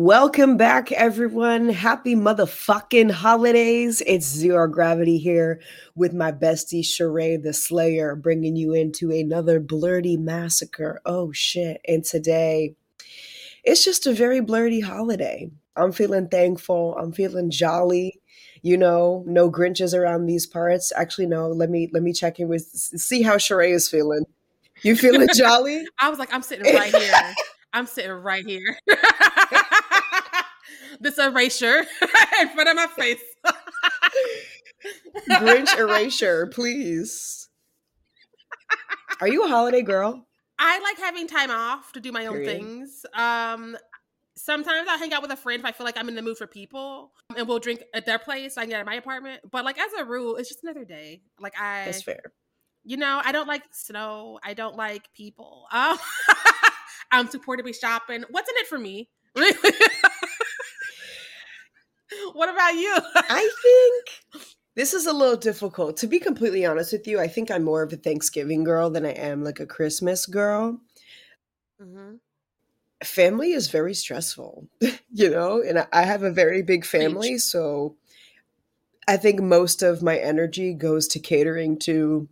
Welcome back, everyone. Happy motherfucking holidays. It's Zero Gravity here with my bestie Sheree the Slayer, bringing you into another Blerdy massacre. Oh shit. And today, it's just a very Blerdy holiday. I'm feeling thankful. I'm feeling jolly. You know, no Grinches around these parts. Actually, no. Let me let me check in with see how Sheree is feeling. You feeling jolly? I was like, I'm sitting right here. I'm sitting right here. this erasure in front of my face. Grinch erasure, please. Are you a holiday girl? I like having time off to do my own things. Um, sometimes I hang out with a friend if I feel like I'm in the mood for people, and we'll drink at their place. I can get at my apartment, but like as a rule, it's just another day. Like I, That's fair. you know, I don't like snow. I don't like people. Um, I'm too poor to be shopping. What's in it for me? What about you? I think this is a little difficult. To be completely honest with you, I think I'm more of a Thanksgiving girl than I am like a Christmas girl. Mm-hmm. Family is very stressful, you know, and I- I have a very big family. So I think most of my energy goes to catering to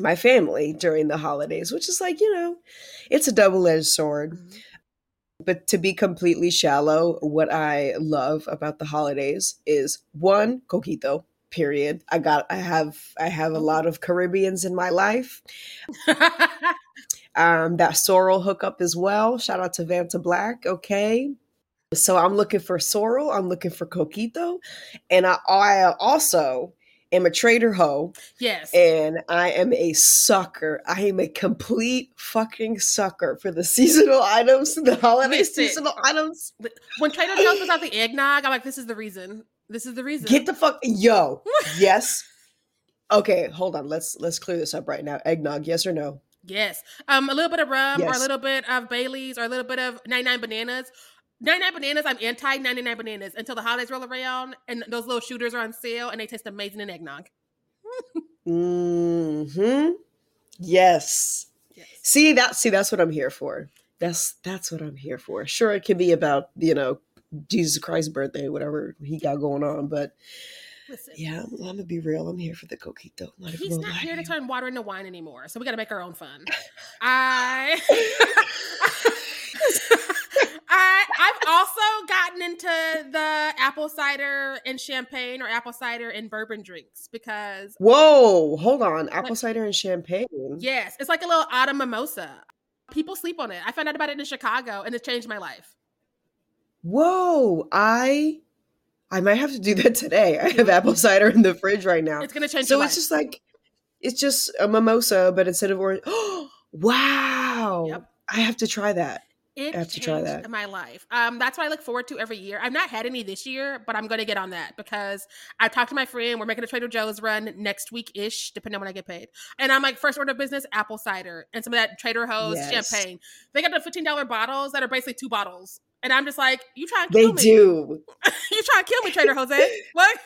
my family during the holidays, which is like, you know, it's a double edged sword. But to be completely shallow, what I love about the holidays is one, coquito, period. I got I have I have a lot of Caribbeans in my life. Um, that sorrel hookup as well. Shout out to Vanta Black. Okay. So I'm looking for sorrel. I'm looking for coquito. And I, I also am a trader hoe yes. and I am a sucker. I am a complete fucking sucker for the seasonal items, the holiday Listen. seasonal items. when Trader Joe's was out the eggnog, I'm like, this is the reason. This is the reason. Get the fuck yo. yes. Okay, hold on. Let's let's clear this up right now. Eggnog, yes or no? Yes. Um, a little bit of rum or a little bit of Bailey's or a little bit of 99 bananas. 99 bananas, I'm anti 99 bananas until the holidays roll around and those little shooters are on sale and they taste amazing in eggnog. mm-hmm. Yes. Yes. See that? See that's what I'm here for. That's that's what I'm here for. Sure, it can be about you know Jesus Christ's birthday, whatever he got going on, but Listen, yeah, I'm, I'm gonna be real. I'm here for the coquito. Not he's not here to turn water into wine anymore. So we got to make our own fun. I. I I've also gotten into the apple cider and champagne or apple cider and bourbon drinks because Whoa, hold on. Apple cider and champagne. yes, it's like a little autumn mimosa. People sleep on it. I found out about it in Chicago and it changed my life. Whoa, I I might have to do that today. I have apple cider in the fridge right now. It's gonna change So it's just like it's just a mimosa, but instead of orange. wow. Yep. I have to try that. It I have to changed try that. my life. Um, that's what I look forward to every year. I've not had any this year, but I'm going to get on that because I talked to my friend. We're making a Trader Joe's run next week ish, depending on when I get paid. And I'm like, first order of business, apple cider and some of that Trader Joe's Yes. champagne. They got the fifteen dollar bottles that are basically two bottles, and I'm just like, you trying to They kill me? do. you trying to kill me, Trader Jose. What?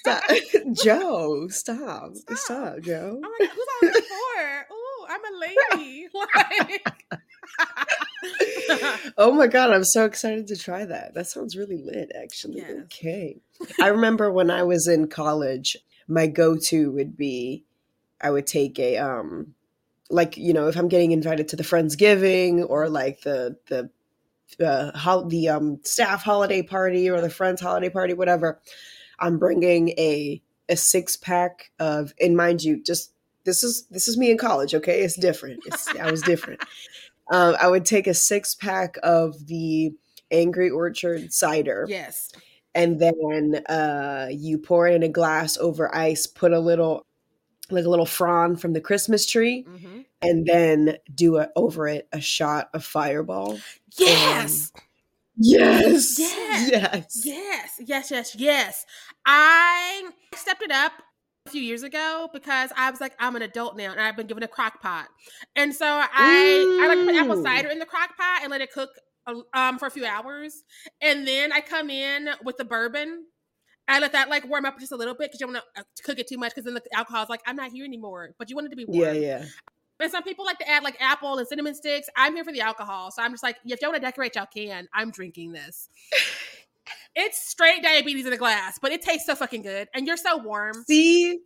Stop. Joe, stop. stop. Stop, Joe. I'm like, who's on the for? Ooh, I'm a lady. Like, oh my god, I'm so excited to try that. That sounds really lit, actually. Yes. Okay. I remember when I was in college, my go-to would be I would take a um like, you know, if I'm getting invited to the Friendsgiving or like the the uh, hol- the um staff holiday party or the friends holiday party, whatever, I'm bringing a a six pack of, and mind you, just this is this is me in college. Okay, it's different. It's, I was different. Um, I would take a six pack of the Angry Orchard cider, yes. and then uh, you pour it in a glass over ice. Put a little, like a little frond from the Christmas tree, hmm and then do a, over it a shot of Fireball. Yes. Yes, Yes. yes, Yes, yes, yes, yes. I stepped it up few years ago because I was like, I'm an adult now and I've been given a crock pot. And so I I like to put apple cider in the crock pot and let it cook uh, um for a few hours. And then I come in with the bourbon. I let that like warm up just a little bit because you don't want to cook it too much because then the alcohol is like, I'm not here anymore. But you want it to be warm. Yeah, yeah. And some people like to add like apple and cinnamon sticks. I'm here for the alcohol. So I'm just like, if y'all want to decorate, y'all can. I'm drinking this. It's straight diabetes in a glass, but it tastes so fucking good. And you're so warm. See,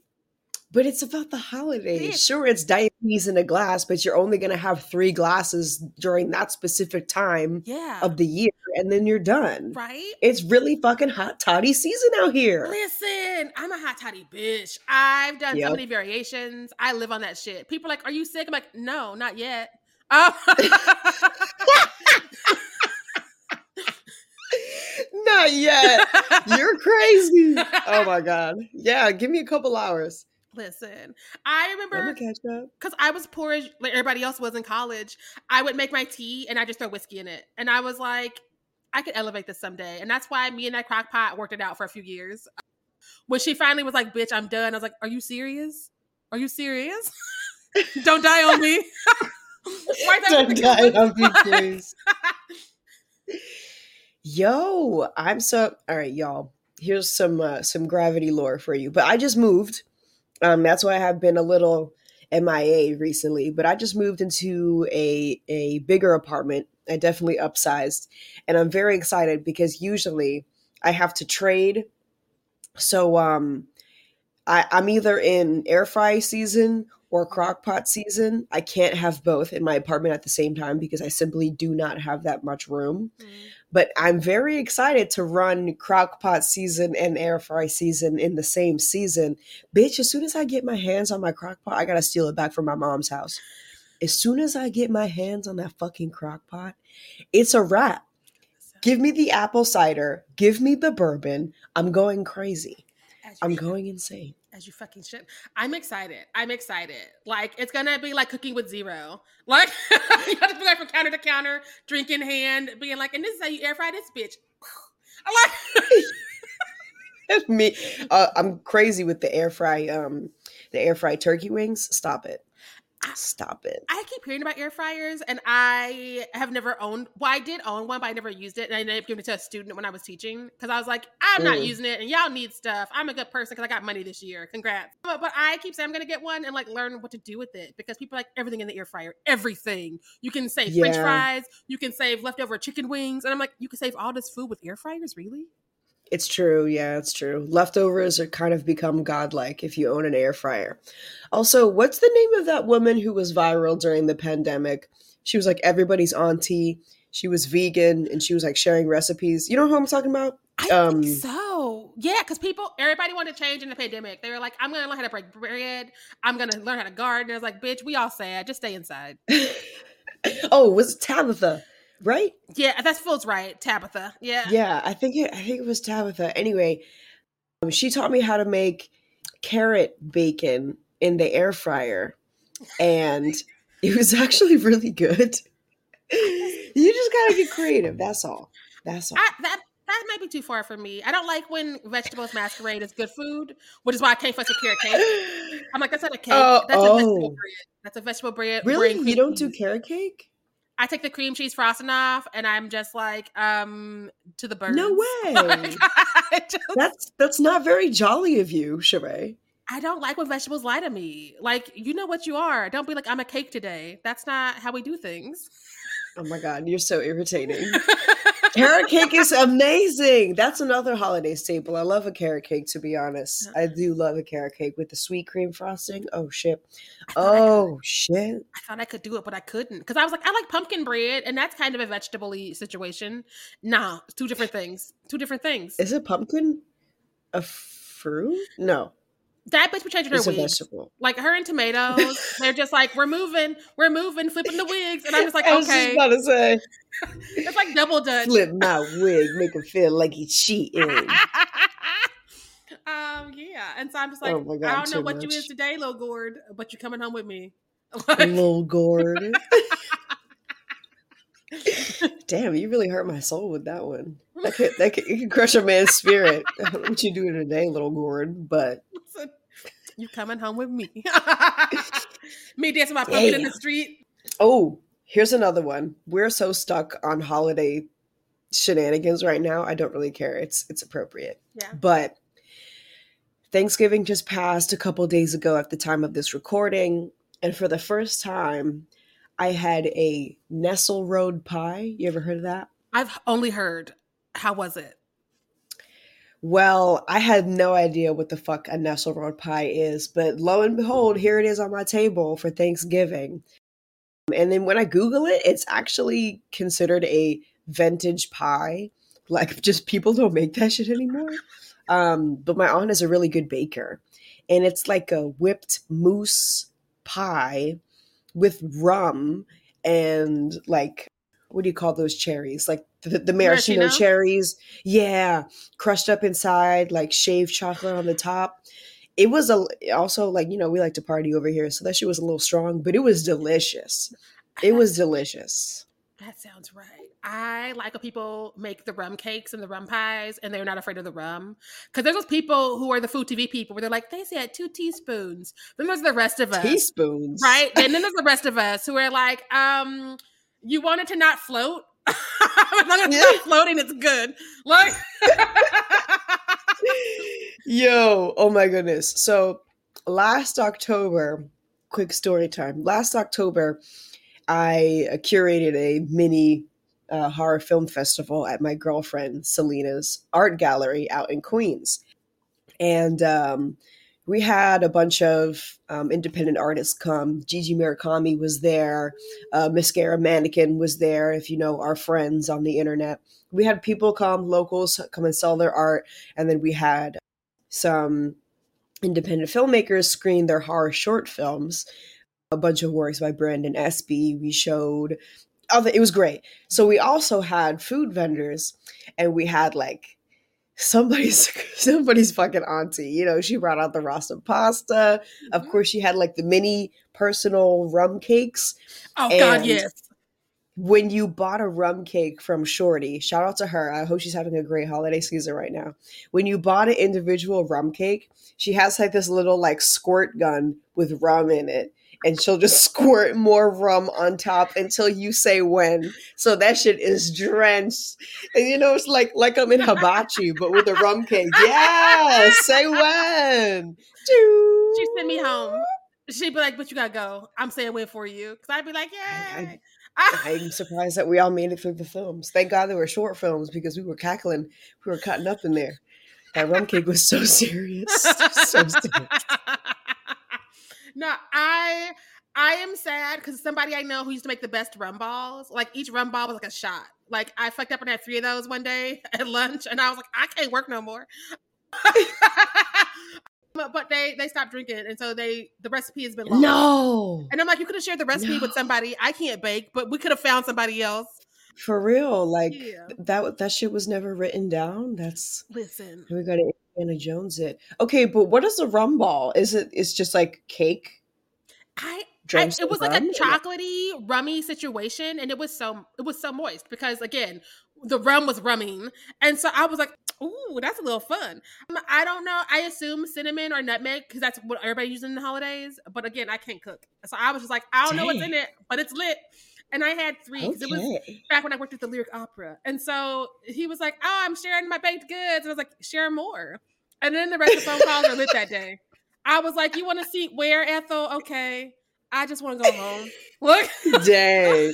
but it's about the holidays. is. Sure, it's diabetes in a glass, but you're only going to have three glasses during that specific time Yeah. of the year, and then you're done. right? It's really fucking hot toddy season out here. Listen, I'm a hot toddy bitch. I've done Yep. so many variations. I live on that shit. People are like, Are you sick? I'm like, No, not yet. Oh. Not yet. You're crazy. Oh my god. Yeah, give me a couple hours. Listen, I remember gonna catch up. because I was poor as like everybody else was in college. I would make my tea and I just throw whiskey in it, and I was like, I could elevate this someday, and that's why me and that crock pot worked it out for a few years. When she finally was like, "Bitch, I'm done," I was like, "Are you serious? Are you serious? Don't die on me." Why is that Don't die on me, please. Yo, I'm so all right, y'all. Here's some uh, some gravity lore for you. But I just moved. Um, that's why I have been a little MIA recently. But I just moved into a a bigger apartment. I definitely upsized, and I'm very excited because usually I have to trade. So um, I, I'm either in air fry season or crock pot season. I can't have both in my apartment at the same time because I simply do not have that much room. Mm. But I'm very excited to run crock pot season and air fry season in the same season. Bitch, as soon as I get my hands on my crock pot, I gotta steal it back from my mom's house. As soon as I get my hands on that fucking crock pot, it's a wrap. Give me the apple cider, give me the bourbon. I'm going crazy. I'm going insane. As you fucking should. I'm excited. I'm excited. Like it's gonna be like cooking with zero. Like you have to be like from counter to counter, drink in hand, being like, and this is how you air fry this bitch. I'm like, me uh, i'm crazy with the air fry um the air fry turkey wings stop it stop it I keep hearing about air fryers, and I have never owned. Well, I did own one, but I never used it, and I ended up giving it to a student when I was teaching because I was like, I'm not Mm. using it, and y'all need stuff. I'm a good person because I got money this year. Congrats. But, but I keep saying I'm gonna get one and like learn what to do with it because people like everything in the air fryer. Everything you can save French fries, you can save leftover chicken wings, and I'm like, you can save all this food with air fryers, really? It's true yeah it's true leftovers are kind of become godlike if you own an air fryer also what's the name of that woman who was viral during the pandemic she was like everybody's auntie she was vegan and she was like sharing recipes you know who i'm talking about I Um, think so. Yeah, because people, everybody wanted to change in the pandemic. They were like, I'm gonna learn how to break bread. I'm gonna learn how to garden. I was like, bitch, we all sad. Just stay inside. oh was it was tabitha right Yeah, that feels right, Tabitha. Yeah. Yeah, I think it, I think it was Tabitha. Anyway, um, she taught me how to make carrot bacon in the air fryer, and it was actually really good. you just gotta get creative. That's all. That's all. I, that that might be too far for me. I don't like when vegetables masquerade as good food, which is why I can't fuss with carrot cake. I'm like, that's not a cake. Oh, that's a vegetable oh. bread. That's a vegetable bread. really, bread you don't do carrot cake? I take the cream cheese frosting off, and I'm just like, um, to the birds. No way. just, that's that's not very jolly of you, Sheree. I don't like when vegetables lie to me. Like, you know what you are. Don't be like, I'm a cake today. That's not how we do things. Oh my god, you're so irritating. carrot cake is amazing. That's another holiday staple. I love a carrot cake to be honest. I do love a carrot cake with the sweet cream frosting. Oh shit. Oh I shit. I thought I could do it, but I couldn't. Because I was like, I like pumpkin bread, and that's kind of a vegetable situation. Nah, two different things. Two different things. Is it pumpkin a fruit? No. That bitch changing her It's wigs. Like her and tomatoes, they're just like, we're moving, we're moving, flipping the wigs. And I'm just like, I was just okay. about to say, It's like double dutch. flip my wig, make it feel like he's cheating. um, yeah. And so I'm just like, Oh God, I don't know what you much. is today, little gourd, but you're coming home with me. Little gourd. Damn, you really hurt my soul with that one. That could, that could, crush a man's spirit. I don't know what you doing today, little gourd, but you coming home with me. me dancing my pumpkin in the street. Oh, here's another one. We're so stuck on holiday shenanigans right now. I don't really care. It's it's appropriate. Yeah. But Thanksgiving just passed a couple days ago at the time of this recording, and for the first time, I had a Nesselrode pie. You ever heard of that? I've only heard. How was it? Well, I had no idea what the fuck a Nesselrode pie is, but lo and behold, here it is on my table for Thanksgiving. And then when I Google it, it's actually considered a vintage pie. Like, just people don't make that shit anymore. Um, but my aunt is a really good baker, and it's like a whipped mousse pie with rum and like what do you call those cherries? Like the, the maraschino Maraschino? cherries. Yeah, crushed up inside, like shaved chocolate on the top. It was a also like you know we like to party over here, so that shit was a little strong, but it was delicious. It was delicious. That sounds right. I like when people make the rum cakes and the rum pies and they're not afraid of the rum. Because there's those people who are the food TV people where they're like, they said two teaspoons. Then there's the rest of us. Teaspoons, Right? and then there's the rest of us who are like, um, you want it to not float? as long as it's floating, it's good. Like Yo, oh my goodness. So last October, quick story time. Last October, I uh, curated a mini uh, horror film festival at my girlfriend Selena's art gallery out in Queens. And um, we had a bunch of um, independent artists come. Gigi Murakami was there. Uh, Mascara Mannequin was there, if you know our friends on the internet. We had people come, locals come and sell their art. And then we had some independent filmmakers screen their horror short films. A bunch of works by Brandon Espy. We showed other. It was great. So we also had food vendors, and we had like somebody's somebody's fucking auntie. You know, she brought out the rasta pasta. Of mm-hmm. course, she had like the mini personal rum cakes. Oh God, yes. When you bought a rum cake from Shorty, shout out to her. I hope she's having a great holiday season right now. When you bought an individual rum cake, she has like this little like squirt gun with rum in it. And she'll just squirt more rum on top until you say when. So that shit is drenched. And you know, it's like like I'm in hibachi, but with a rum cake. Yeah, say when. She sent me home. She'd be like, "But you gotta go." I'm saying when for you because I'd be like, "Yeah." I'm surprised that we all made it through the films. Thank God they were short films because we were cackling, we were cutting up in there. That rum cake was so serious, so serious. no, I I am sad because somebody I know who used to make the best rum balls. Like each rum ball was like a shot. Like I fucked up and had three of those one day at lunch, and I was like, I can't work no more. but, but they they stopped drinking, and so they the recipe has been lost. No, And I'm like, you could have shared the recipe with somebody. I can't bake, but we could have found somebody else. for real. Like Yeah. that that shit was never written down. That's Listen, we got to Indiana Jones it. Okay, but what is a rum ball? Is it? It's just like cake. I, I it was like rum? a chocolatey, rummy situation, and it was so it was so moist because again, the rum was rumming, and so I was like, "Ooh, that's a little fun." Um, I don't know. I assume cinnamon or nutmeg because that's what everybody uses in the holidays. But again, I can't cook, so I was just like, "I don't know what's in it, but it's lit." And I had three because okay. it was back when I worked at the Lyric Opera. And so he was like, "Oh, I'm sharing my baked goods," and I was like, "Share more." And then the rest of the phone calls are lit that day. I was like, "You want to see where Ethel? Okay, I just want to go home." Look, dang.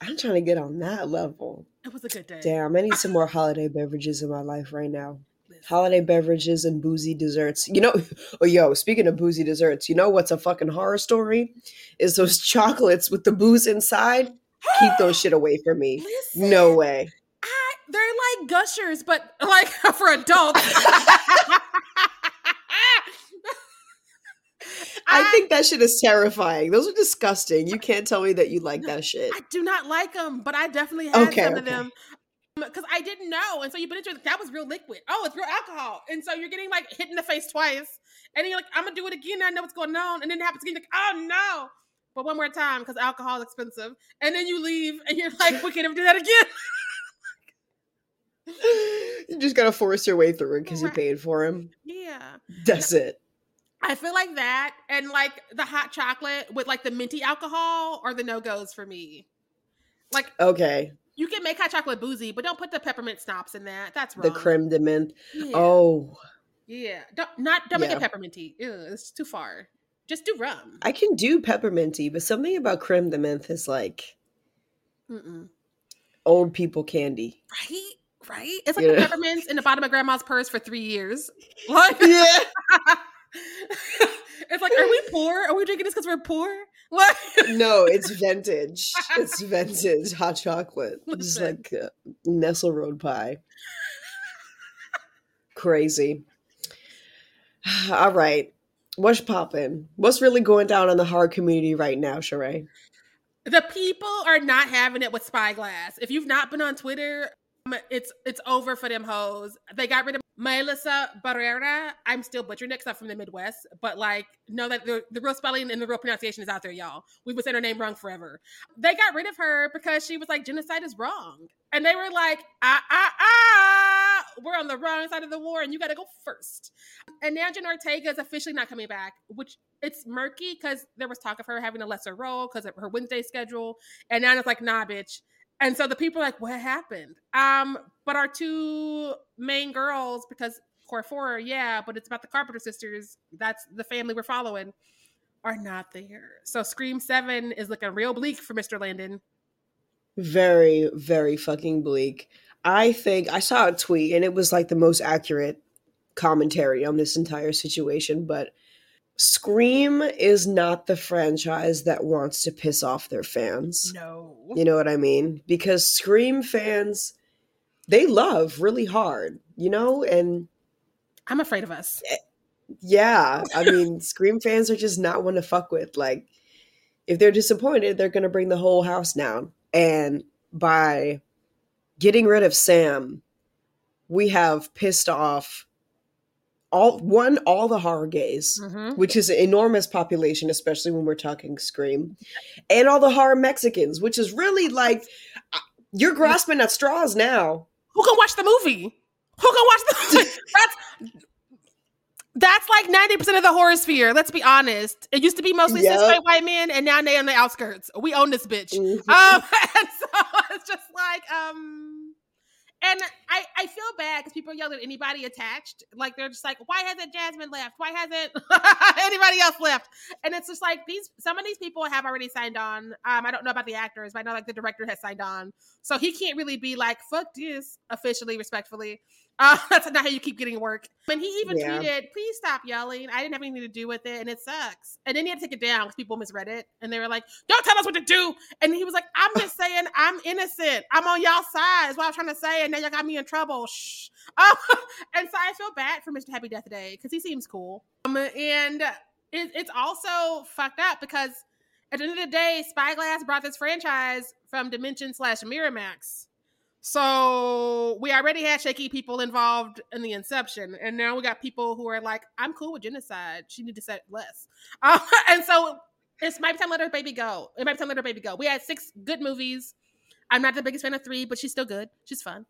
I'm trying to get on that level. It was a good day. Damn, I need some more holiday beverages in my life right now holiday beverages and boozy desserts. You know, oh yo, speaking of boozy desserts, you know what's a fucking horror story? Is those chocolates with the booze inside. Keep those shit away from me. Listen, no way. I, they're like gushers, but like for adults. I think that shit is terrifying. Those are disgusting. You can't tell me that you like that shit. I do not like them, but I definitely had okay, some okay. of them because I didn't know. And so you put into it, that was real liquid. Oh, it's real alcohol. And so you're getting like hit in the face twice. And then you're like, I'm gonna do it again. I know what's going on. And then it happens again. Like, oh no. But one more time because alcohol is expensive. And then you leave and you're like, we can't ever do that again. you just gotta force your way through it because right. you paid for him. Yeah. That's it. I feel like that and like the hot chocolate with like the minty alcohol are the no goes for me. Like okay, you can make hot chocolate boozy, but don't put the peppermint schnapps in that. That's wrong. The creme de menthe. Yeah. Oh. Yeah. Don't not don't yeah. make it pepperminty. Ew, it's too far. Just do rum. I can do pepperminty, but something about creme de menthe is like Mm-mm. old people candy. Right? Right? It's like yeah. the peppermints in the bottom of grandma's purse for three years. Like, yeah. it's like, are we poor? Are we drinking this because we're poor? What? no, it's vintage. It's vintage hot chocolate. It's like uh, Nesselrode pie. Crazy. All right. What's popping? What's really going down in the hard community right now, Sheree? The people are not having it with Spyglass. If you've not been on Twitter, it's it's over for them hoes. They got rid of Melissa Barrera. I'm still butchering it because I'm from the Midwest, but like, know that the, the real spelling and the real pronunciation is out there, y'all. We've been saying her name wrong forever. They got rid of her because she was like, genocide is wrong. And they were like, ah, ah, ah, we're on the wrong side of the war and you got to go first. And Jenna Ortega is officially not coming back, which it's murky because there was talk of her having a lesser role because of her Wednesday schedule. And now it's like, nah, bitch and so the people are like, what happened? Um, but our two main girls, because core four, yeah, but it's about the Carpenter sisters. That's the family we're following, are not there. So Scream Seven is looking real bleak for Mr. Landon. Very, very fucking bleak. I think I saw a tweet and it was like the most accurate commentary on this entire situation, but Scream is not the franchise that wants to piss off their fans. No. You know what I mean? Because Scream fans, they love really hard, you know? And I'm afraid of us. Eh, yeah. I mean, Scream fans are just not one to fuck with. Like, if they're disappointed, they're going to bring the whole house down. And by getting rid of Sam, we have pissed off all one all the horror gays mm-hmm. which is an enormous population especially when we're talking scream and all the horror mexicans which is really like uh, you're grasping at straws now. Who can watch the movie? Who can watch the that's that's like 90% of the horror sphere let's be honest. It used to be mostly yep. cis white men and now they're on the outskirts. We own this bitch. Mm-hmm. um and so it's just like um and I, I feel bad because people yell at anybody attached. Like they're just like, why hasn't Jasmine left? Why hasn't anybody else left? And it's just like these some of these people have already signed on. Um, I don't know about the actors, but I know like the director has signed on. So he can't really be like, fuck this officially, respectfully. Uh, that's not how you keep getting work. And he even yeah. tweeted, please stop yelling. I didn't have anything to do with it and it sucks. And then he had to take it down because people misread it and they were like, don't tell us what to do. And he was like, I'm just saying I'm innocent. I'm on y'all side is what I was trying to say. And now y'all got me in trouble. Shh. Um, and so I feel bad for Mr. Happy Death Day because he seems cool. Um, and it, it's also fucked up because at the end of the day, Spyglass brought this franchise from Dimension slash Miramax so we already had shaky people involved in the inception, and now we got people who are like, "I'm cool with genocide. She need to set less." Uh, and so it's might be time to let her baby go. It might be time to let her baby go. We had six good movies. I'm not the biggest fan of three, but she's still good. She's fun.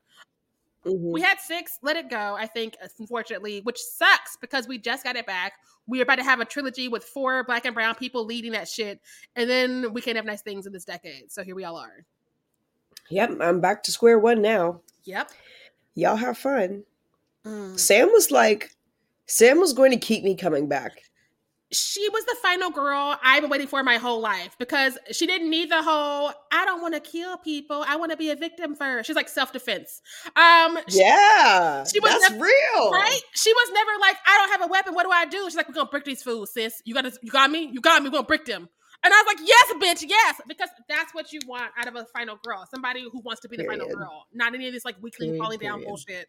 Mm-hmm. We had six, let it go, I think, unfortunately, which sucks because we just got it back. We're about to have a trilogy with four black and brown people leading that shit. And then we can't have nice things in this decade. So here we all are. Yep, I'm back to square one now. Yep. Y'all have fun. Mm. Sam was like, Sam was going to keep me coming back she was the final girl I've been waiting for my whole life because she didn't need the whole I don't want to kill people. I want to be a victim first. She's like self defense. Um, yeah, she, she was that's never, real, right? She was never like I don't have a weapon. What do I do? She's like we're gonna brick these fools, sis. You got to, you got me, you got me. We're gonna brick them. And I was like, yes, bitch, yes, because that's what you want out of a final girl, somebody who wants to be the period. final girl, not any of this like weekly period, falling down bullshit.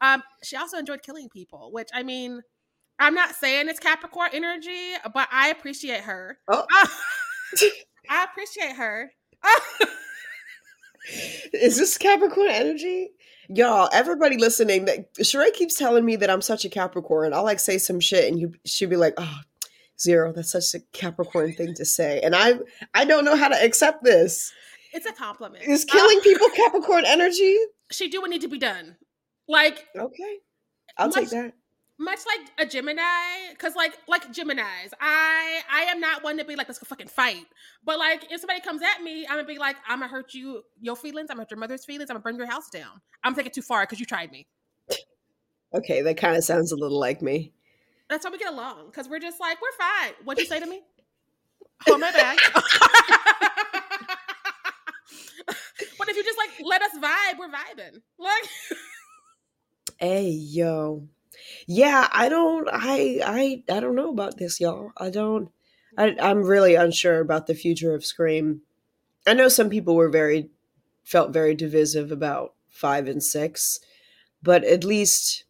Um, she also enjoyed killing people, which I mean I'm not saying it's Capricorn energy, but I appreciate her. Oh. I appreciate her. Is this Capricorn energy? Y'all, everybody listening, that Sheree keeps telling me that I'm such a Capricorn. I'll like say some shit and you she'll be like, oh, zero, that's such a Capricorn thing to say. And I I don't know how to accept this. It's a compliment. Is killing uh, people Capricorn energy? She do what need to be done. Like Okay. I'll much, take that much like a Gemini, because like like Gemini's, I I am not one to be like let's go fucking fight. But like if somebody comes at me, I'm gonna be like I'm gonna hurt you your feelings. I'm gonna hurt your mother's feelings. I'm gonna burn your house down. I'm taking too far because you tried me. Okay, that kind of sounds a little like me. That's how we get along because we're just like we're fine. What'd you say to me? Hold oh, my bad. but if you just like let us vibe, we're vibing. Like, hey yo, yeah, I don't I I I don't know about this, y'all. I don't I I'm really unsure about the future of Scream. I know some people were very felt very divisive about 5 and 6, but at least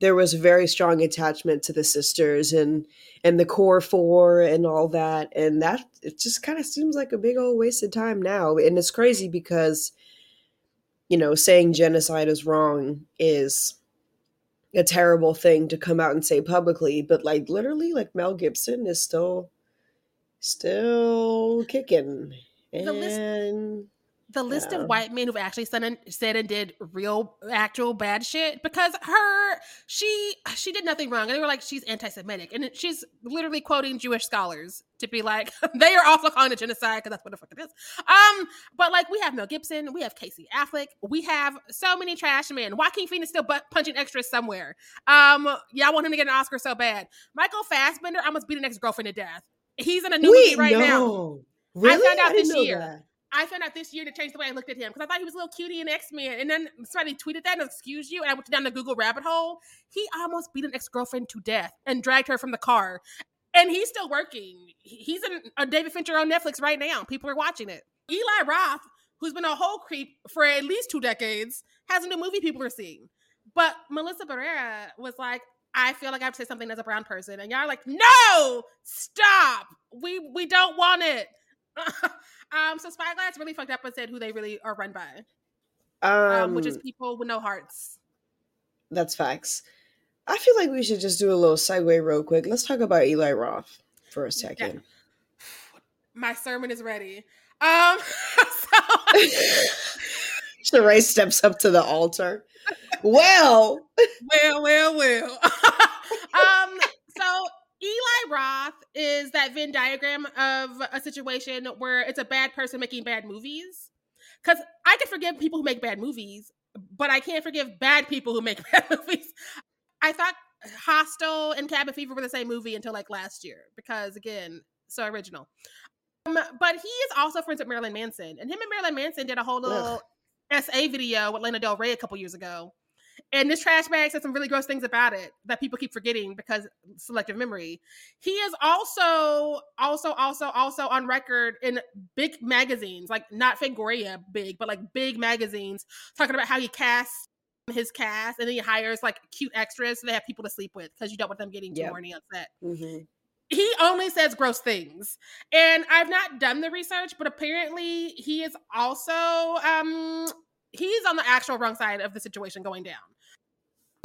there was a very strong attachment to the sisters and and the core four and all that. And that it just kind of seems like a big old wasted time now. And it's crazy because you know saying genocide is wrong is a terrible thing to come out and say publicly, but like literally, like Mel Gibson is still still kicking. And the list yeah. of white men who've actually said and, said and did real actual bad shit because her she she did nothing wrong and they were like she's anti-semitic and she's literally quoting jewish scholars to be like they are also calling it genocide because that's what the fuck it is um but like we have mel gibson we have casey affleck we have so many trash men joaquin phoenix still butt punching extras somewhere um yeah i want him to get an oscar so bad michael fassbender almost beat an ex-girlfriend to death he's in a new Wait, movie right no. now Really? I found out I this year. That. I found out this year to change the way I looked at him because I thought he was a little cutie in X Men. And then somebody tweeted that and excuse you. And I went down the Google rabbit hole. He almost beat an ex girlfriend to death and dragged her from the car. And he's still working. He's in a David Fincher on Netflix right now. People are watching it. Eli Roth, who's been a whole creep for at least two decades, has a new movie people are seeing. But Melissa Barrera was like, I feel like I have to say something as a brown person. And y'all are like, no, stop. We we don't want it. um, so Spyglass really fucked up and said who they really are run by, um, um, which is people with no hearts. That's facts. I feel like we should just do a little segue real quick. Let's talk about Eli Roth for a second. Yeah. My sermon is ready. Um, so Sheree steps up to the altar. Well, well, well, well. um, so Eli Roth is that Venn diagram of a situation where it's a bad person making bad movies. Because I can forgive people who make bad movies, but I can't forgive bad people who make bad movies. I thought Hostel and Cabin Fever were the same movie until like last year, because again, so original. Um, but he is also friends with Marilyn Manson, and him and Marilyn Manson did a whole little Ugh. SA video with Lana Del Rey a couple years ago and this trash bag said some really gross things about it that people keep forgetting because selective memory. He is also, also, also, also on record in big magazines, like not Fangoria big, but like big magazines, talking about how he casts his cast and then he hires like cute extras so they have people to sleep with because you don't want them getting too yep. horny on set. Mm-hmm he only says gross things and i've not done the research but apparently he is also um he's on the actual wrong side of the situation going down.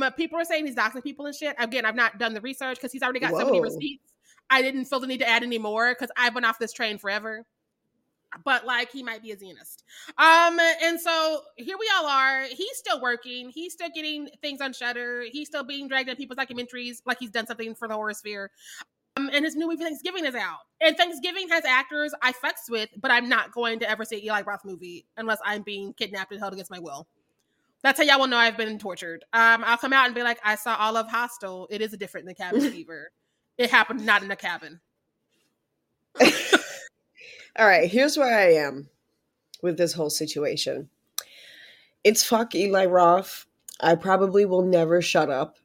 But people are saying he's doxing people and shit. Again, I've not done the research because he's already got Whoa. so many receipts. I didn't feel the need to add any more because I've been off this train forever. but like he might be a Zionist. Um, and so here we all are. He's still working. He's still getting things on Shudder, He's still being dragged in people's documentaries, like he's done something for the horror sphere. Um, and his new movie Thanksgiving is out. And Thanksgiving has actors I fucks with, but I'm not going to ever see Eli Roth movie unless I'm being kidnapped and held against my will. That's how y'all will know I've been tortured. Um, I'll come out and be like, I saw all of Hostel. It is different than Cabin Fever. It happened not in a cabin. All right, here's where I am with this whole situation. It's fuck Eli Roth. I probably will never shut up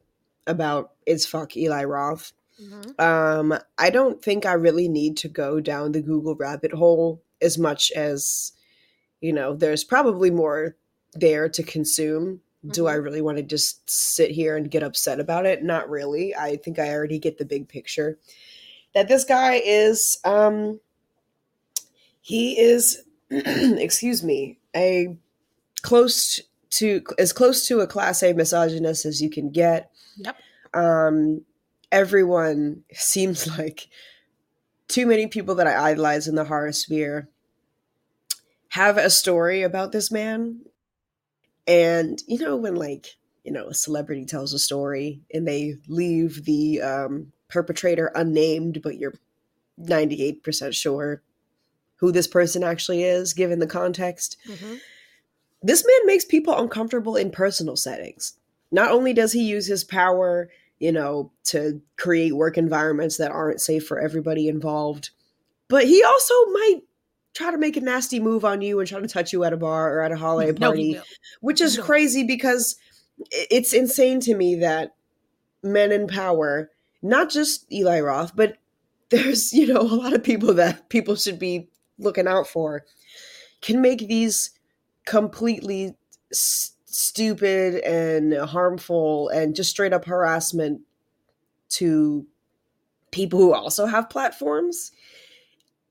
about it's fuck Eli Roth. Mm-hmm. Um, I don't think I really need to go down the Google rabbit hole as much as, you know, there's probably more there to consume. Do I mm-hmm. really want to just sit here and get upset about it? Not really. I think I already get the big picture. That this guy is um he is, excuse me, a close to as close to a class A misogynist as you can get. Yep. Um, everyone seems like too many people that I idolize in the horror sphere have a story about this man. And you know, when like, you know, a celebrity tells a story and they leave the um, perpetrator unnamed, but you're 98% sure who this person actually is, given the context. Mm-hmm. This man makes people uncomfortable in personal settings. Not only does he use his power, you know, to create work environments that aren't safe for everybody involved, but he also might try to make a nasty move on you and try to touch you at a bar or at a holiday party, no, which is no. crazy because it's insane to me that men in power, not just Eli Roth, but there's, you know, a lot of people that people should be looking out for can make these completely stupid and harmful and just straight up harassment to people who also have platforms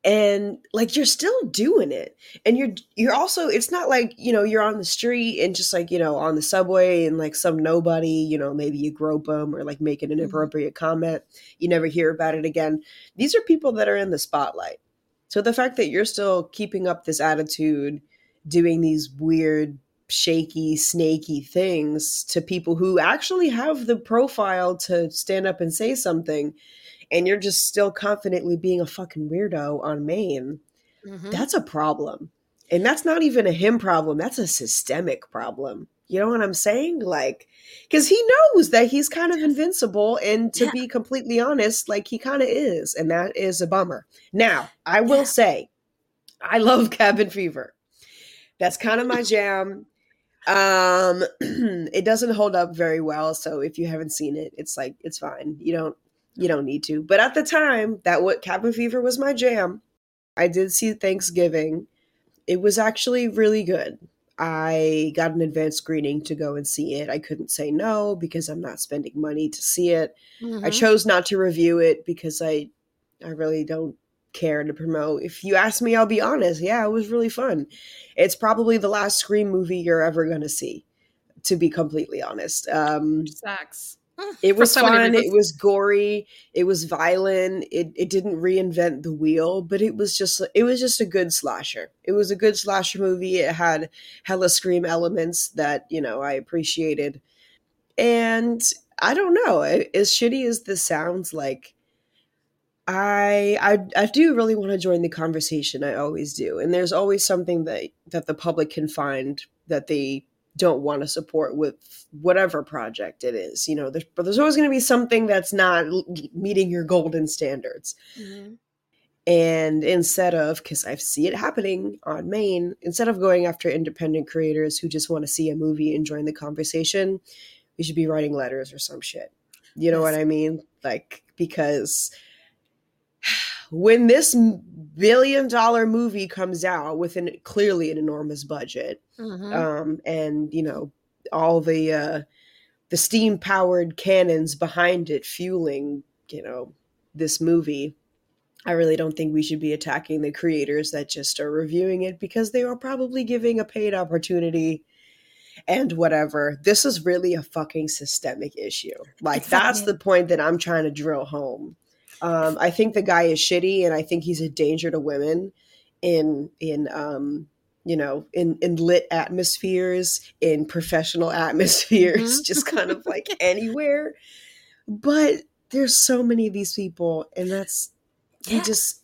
and like you're still doing it. And you're you're also it's not like you know you're on the street and just like you know on the subway and like some nobody you know maybe you grope them or like make an mm-hmm. inappropriate comment. You never hear about it again. These are people that are in the spotlight. So the fact that you're still keeping up this attitude, doing these weird, shaky, snaky things to people who actually have the profile to stand up and say something, and you're just still confidently being a fucking weirdo on main, mm-hmm. that's a problem. And that's not even a him problem, that's a systemic problem. You know what I'm saying? Like, because he knows that he's kind of invincible. And to yeah. be completely honest, like he kind of is. And that is a bummer. Now, I will yeah. say, I love Cabin Fever. That's kind of my jam. Um, it doesn't hold up very well. So if you haven't seen it, it's like, it's fine. You don't, you don't need to. But at the time, that what Cabin Fever was my jam. I did see Thanksgiving. It was actually really good. I got an advanced screening to go and see it. I couldn't say no because I'm not spending money to see it. Mm-hmm. I chose not to review it because I I really don't care to promote. If you ask me, I'll be honest. Yeah, it was really fun. It's probably the last Scream movie you're ever going to see, to be completely honest. Um, Sucks. It was fun. It was gory. It was violent. It it didn't reinvent the wheel, but it was just it was just a good slasher. It was a good slasher movie. It had hella scream elements that you know I appreciated, and I don't know. As shitty as this sounds, like I I I do really want to join the conversation. I always do, and there's always something that that the public can find that they don't want to support with whatever project it is. You know, there's, but there's always going to be something that's not meeting your golden standards. Mm-hmm. And instead of, because I see it happening on main, instead of going after independent creators who just want to see a movie and join the conversation, we should be writing letters or some shit. You know yes. what I mean? Like, because when this billion dollar movie comes out with an clearly an enormous budget mm-hmm. um, and you know all the uh, the steam powered cannons behind it fueling you know this movie i really don't think we should be attacking the creators that just are reviewing it because they are probably giving a paid opportunity and whatever this is really a fucking systemic issue like that's the point that i'm trying to drill home um, I think the guy is shitty, and I think he's a danger to women. in in um you know in in lit atmospheres in professional atmospheres Mhm. just kind of like anywhere. But there's so many of these people and that's you just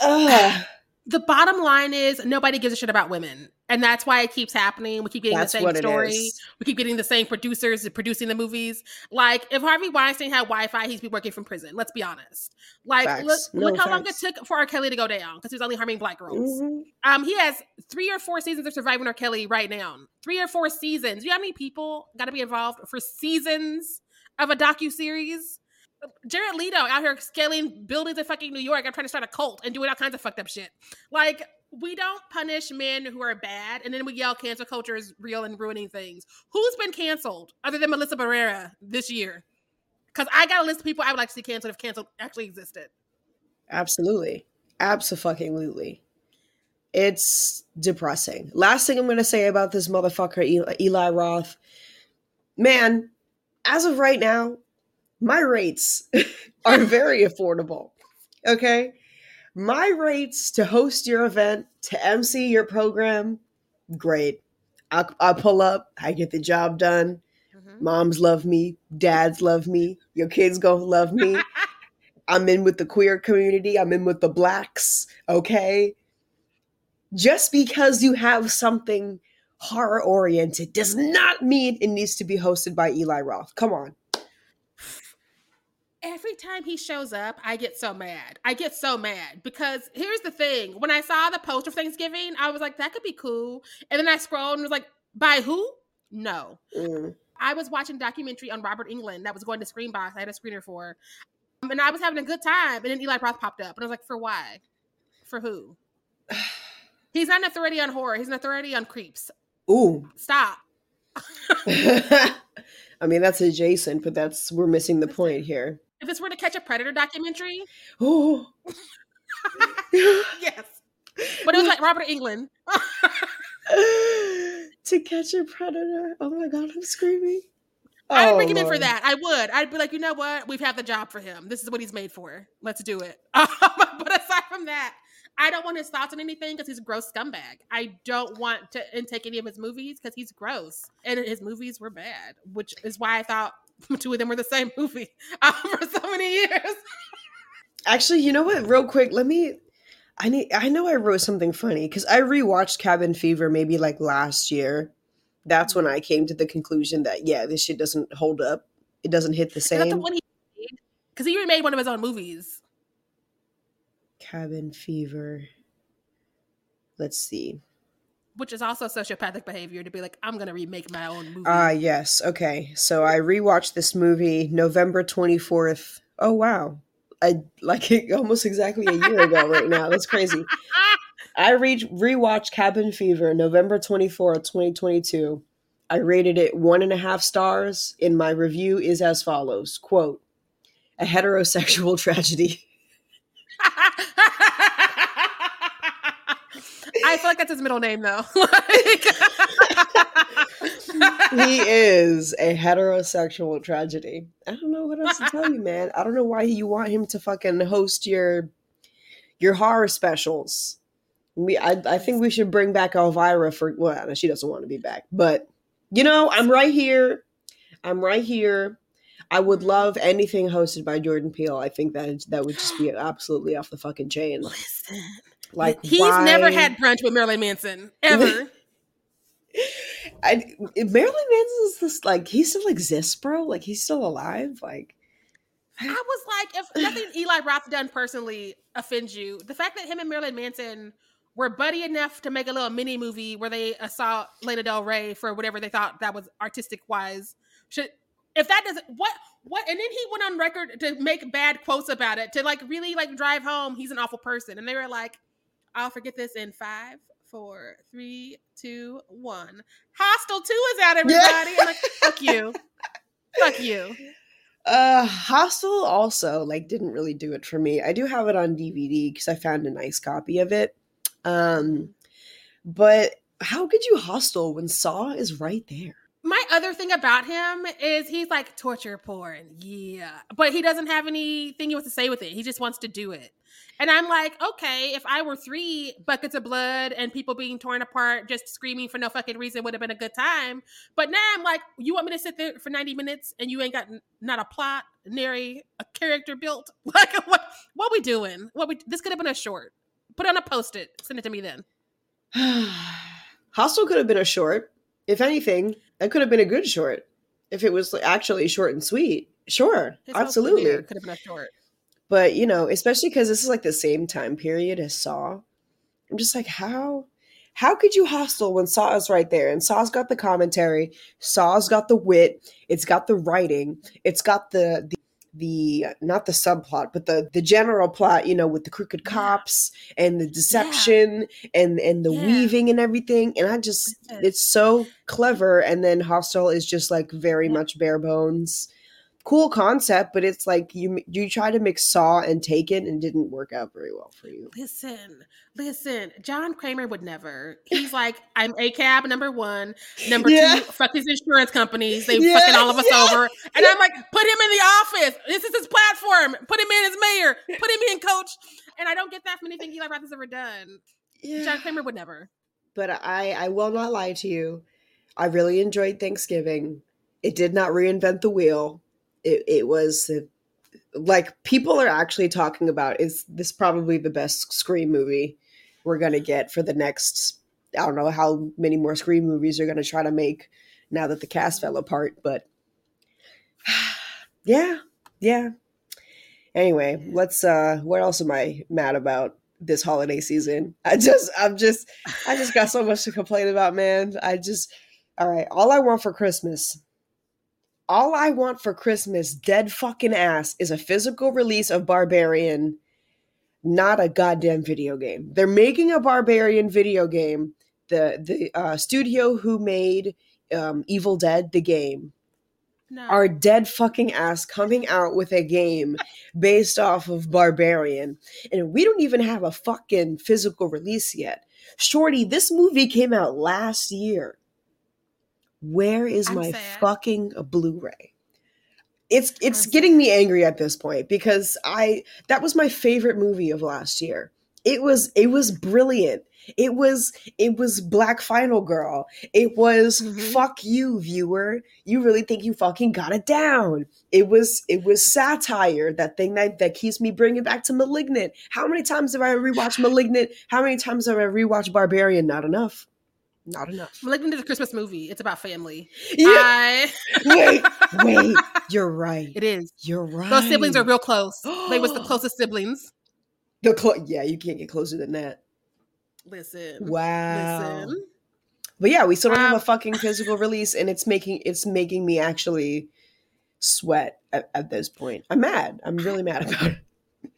uh, the bottom line is nobody gives a shit about women. And that's why it keeps happening. We keep getting that's the same story. We keep getting the same producers producing the movies. Like if Harvey Weinstein had Wi-Fi, he'd be working from prison. Let's be honest. Like Facts. look, No, look how long it took for R. Kelly to go down because he was only harming black girls. Mhm. Um, he has three or four seasons of surviving R. Kelly right now. Three or four seasons. You know how many people got to be involved for seasons of a docu series? Jared Leto out here scaling buildings in fucking New York. I'm trying to start a cult and doing all kinds of fucked up shit. Like we don't punish men who are bad, and then we yell cancel culture is real and ruining things. Who's been canceled other than Melissa Barrera this year? Because I got a list of people I would like to see canceled if canceled actually existed. absolutely absolutely it's depressing last thing i'm going to say about this motherfucker eli, eli roth man as of right now my rates are very affordable okay? My rates to host your event to mc your program great. I, I pull up i get the job done. Mm-hmm. Moms love me dads love me your kids gonna love me. I'm in with the queer community i'm in with the blacks okay? Just because you have something horror oriented does not mean it needs to be hosted by eli roth. Come on every time he shows up, I get so mad. I get so mad because here's the thing: when I saw the poster for Thanksgiving, I was like, "That could be cool," and then I scrolled and was like, "By who? No." Mm. I was watching a documentary on Robert Englund that was going to Screen Screambox. I had a screener for, um, and I was having a good time. And then Eli Roth popped up, and I was like, "For why? For who?" He's not an authority on horror. He's an authority on creeps. ooh Stop. i mean that's adjacent but that's we're missing the point here If this were to catch a predator documentary, oh yes, but it was like Robert Englund. to catch a predator oh my god i'm screaming I'd Oh, bring him in for that. I would. I'd be like, you know what? We've had the job for him. This is what he's made for. Let's do it. but aside from that, I don't want his thoughts on anything because he's a gross scumbag. I don't want to intake any of his movies because he's gross. And his movies were bad, which is why I thought two of them were the same movie um, for so many years. Actually, you know what? Real quick, let me. I need. I know I wrote something funny because I rewatched Cabin Fever maybe like last year. That's when I came to the conclusion that yeah, this shit doesn't hold up. It doesn't hit the Is that the same. one he made? Because he remade one of his own movies. Cabin Fever. Let's see. Which is also sociopathic behavior to be like, I'm gonna remake my own movie. Ah, yes. Okay. So I rewatched this movie November 24th. Oh, wow. I like it almost exactly a year ago right now. That's crazy. I re- rewatched Cabin Fever November 24th, 2022. I rated it one and a half stars, and my review is as follows quote, a heterosexual tragedy. I feel like that's his middle name though. he is a heterosexual tragedy. I don't know what else to tell you, man. I don't know why you want him to fucking host your your horror specials. We, I, I think we should bring back Elvira for. Well, she doesn't want to be back, but you know, I'm right here. I'm right here. I would love anything hosted by Jordan Peele. I think that that would just be absolutely off the fucking chain. Listen, Like he's why- never had brunch with Marilyn Manson ever. I, Marilyn Manson is this like he still exists, bro. Like he's still alive. Like I was like, if nothing Eli Roth done personally offends you, the fact that him and Marilyn Manson were buddy enough to make a little mini movie where they saw Lana Del Rey for whatever they thought that was artistic wise. Should if that doesn't what what and then he went on record to make bad quotes about it to like really like drive home he's an awful person and they were like I'll forget this in five, four, three, two, one. Hostel two is out, everybody. I'm like, fuck you, fuck you. uh Hostel also like didn't really do it for me. I do have it on DVD because I found a nice copy of it. Um but how could you hostel when Saw is right there? Other thing about him is he's like torture porn, yeah, but he doesn't have anything he wants to say with it. He just wants to do it. And I'm like, okay, if I were three buckets of blood and people being torn apart, just screaming for no fucking reason would have been a good time. But now I'm like, you want me to sit there for 90 minutes and you ain't got not a plot, nary a character built? Like, what? What we doing? What we? This could have been a short. Put on a post it. Send it to me then. Hostel could have been a short. If anything, that could have been a good short. If it was actually short and sweet, sure, absolutely. career could have been a short. But you know, especially because this is like the same time period as Saw. I'm just like, how how could you hostel when Saw is right there? And Saw's got the commentary, Saw's got the wit, it's got the writing, it's got the the not the subplot, but the the general plot, you know, with the crooked Yeah. cops and the deception and and the Yeah. weaving and everything. And I just it's so clever. And then Hostel is just like very Yeah. much bare bones cool concept, but it's like you you try to mix Saw and Taken and didn't work out very well for you. Listen, listen. John Kramer would never. He's like, I'm a cab number one. Number Yeah. two, fuck these insurance companies. They Yeah, fucking all of us yeah. over. And I'm like, put him in the office. This is his platform. Put him in as mayor. Put him in coach. And I don't get that from anything Eli Roth has ever done. John Kramer would never. But I I will not lie to you. I really enjoyed Thanksgiving. It did not reinvent the wheel. It it was like people are actually talking about is this probably the best Scream movie we're gonna get for the next I don't know how many more Scream movies are gonna try to make now that the cast fell apart, but yeah, yeah. Anyway, let's uh what else am I mad about this holiday season? I just I'm just I just got so much to complain about, man. I just all right, all I want for Christmas all I want for Christmas, dead fucking ass, is a physical release of Barbarian, not a goddamn video game. They're making a Barbarian video game. The the uh, studio who made um, Evil Dead, the game, No. are dead fucking ass coming out with a game based off of Barbarian. And we don't even have a fucking physical release yet. Shorty, this movie came out last year. Where is I'm my sad. fucking Blu-ray? It's it's I'm getting me angry at this point because I that was my favorite movie of last year. It was it was brilliant. It was it was Black Final Girl. It was Mhm. fuck you viewer. You really think you fucking got it down. It was it was satire, that thing that that keeps me bringing back to Malignant. How many times have I rewatched Malignant? How many times have I rewatched Barbarian? Not enough. Not enough. Malignant is a Christmas movie. It's about family. Yeah. I... Wait, wait. You're right. It is. You're right. Those siblings are real close. they was the closest siblings. The clo- yeah, you can't get closer than that. Listen. Wow. Listen. But yeah, we still don't have Um, a fucking physical release, and it's making it's making me actually sweat at, at this point. I'm mad. I'm really mad about it.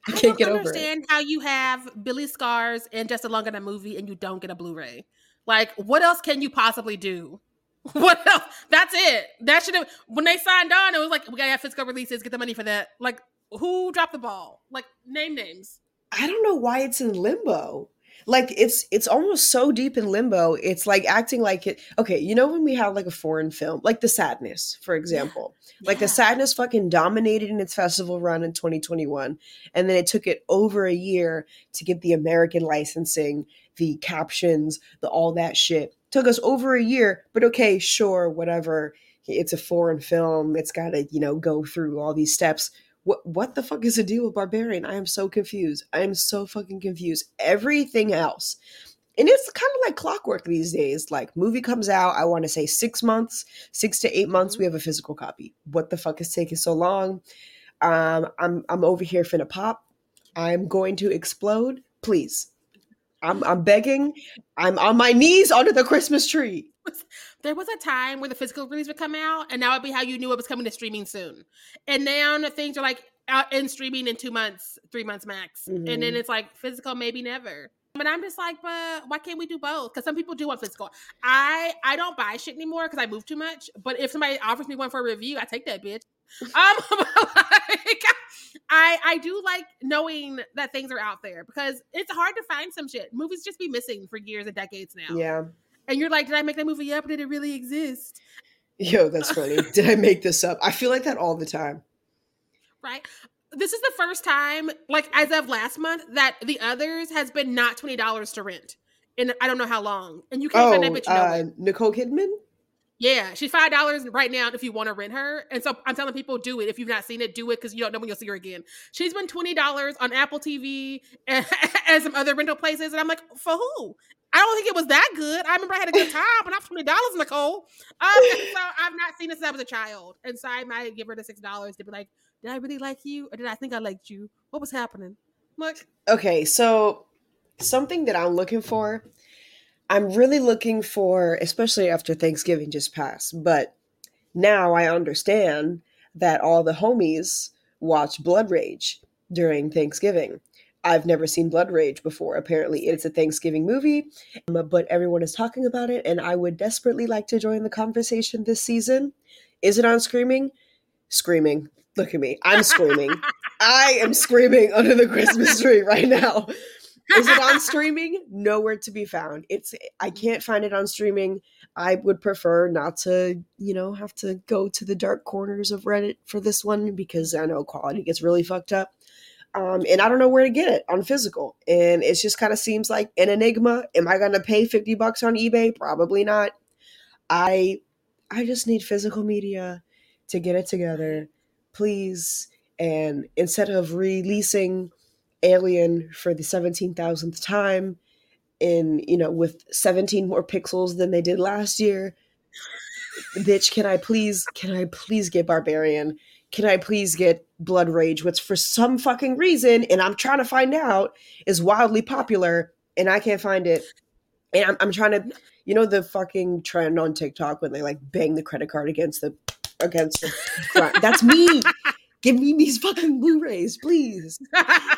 I can't don't get over it. understand how you have Bill Skarsgård and Justin Long in a movie and you don't get a Blu-ray. Like, what else can you possibly do? What else? That's it. That should have when they signed on. It was like we gotta have physical releases. Get the money for that. Like, who dropped the ball? Like, name names. I don't know why it's in limbo. Like it's it's almost so deep in limbo. It's like acting like it. Okay, you know when we have like a foreign film, like The Sadness, for example. Like Yeah. The Sadness fucking dominated in its festival run in 2021, and then it took it over a year to get the American licensing, the captions, the all that shit. Took us over a year, but okay, sure, whatever. It's a foreign film. It's got to you know go through all these steps what what the fuck is the deal with barbarian? I am so confused. I am so fucking confused. Everything else. And it's kind of like clockwork these days. Like movie comes out i want to say six months six to eight months we have a physical copy. What the fuck is taking so long? Um i'm i'm over here finna pop. I'm going to explode. Please i'm i'm begging i'm on my knees under the christmas tree There was a time where the physical release would come out, and that would be how you knew it was coming to streaming soon. And now things are like out in streaming in two months, three months max. And then Mhm. it's like physical, maybe never. But I'm just like, but why can't we do both? Because some people do want physical. I I don't buy shit anymore because I move too much. But if somebody offers me one for a review, I take that bitch. Um, like, I I do like knowing that things are out there because it's hard to find some shit. Movies just be missing for years and decades now. yeah And you're like, did I make that movie up? Did it really exist? Yo, that's funny. Did I make this up? I feel like that all the time. Right. This is the first time, like as of last month, that the others has been not twenty dollars to rent, and I don't know how long. And you can't oh, find that bitch uh, Nicole Kidman. Yeah, she's five dollars right now if you want to rent her. And so I'm telling people, do it if you've not seen it. Do it because you don't know when you'll see her again. She's been twenty dollars on Apple TV and, and some other rental places, and I'm like, for who? I don't think it was that good. I remember I had a good time, but not twenty dollars, Nicole. Um, so I've not seen it since I was a child, and so I might give her the six dollars to be like, did I really like you, or did I think I liked you? What was happening? Look, Okay, so something that I'm looking for, I'm really looking for, especially after Thanksgiving just passed, but now I understand that all the homies watch Blood Rage during Thanksgiving. I've never seen Blood Rage before. Apparently, it's a Thanksgiving movie, um, but everyone is talking about it, and I would desperately like to join the conversation this season. Is it on Screaming? Screaming. Look at me. I'm screaming. I am screaming under the Christmas tree right now. Is it on streaming? Nowhere to be found. It's I can't find it on streaming. I would prefer not to, you know, have to go to the dark corners of Reddit for this one because I know quality gets really fucked up. Um, and I don't know where to get it on physical. And it just kind of seems like an enigma. Am I gonna pay 50 bucks on eBay? Probably not. I I just need physical media to get it together, please. And instead of releasing Alien for the 17,000th time in, you know, with 17 more pixels than they did last year. Bitch, can I please, can I please get Barbarian? Can I please get Blood Rage, which for some fucking reason, and I'm trying to find out, is wildly popular and I can't find it. And I'm, I'm trying to, you know, the fucking trend on TikTok when they like bang the credit card against the, against the, ground. that's me. Give me these fucking Blu-rays, please.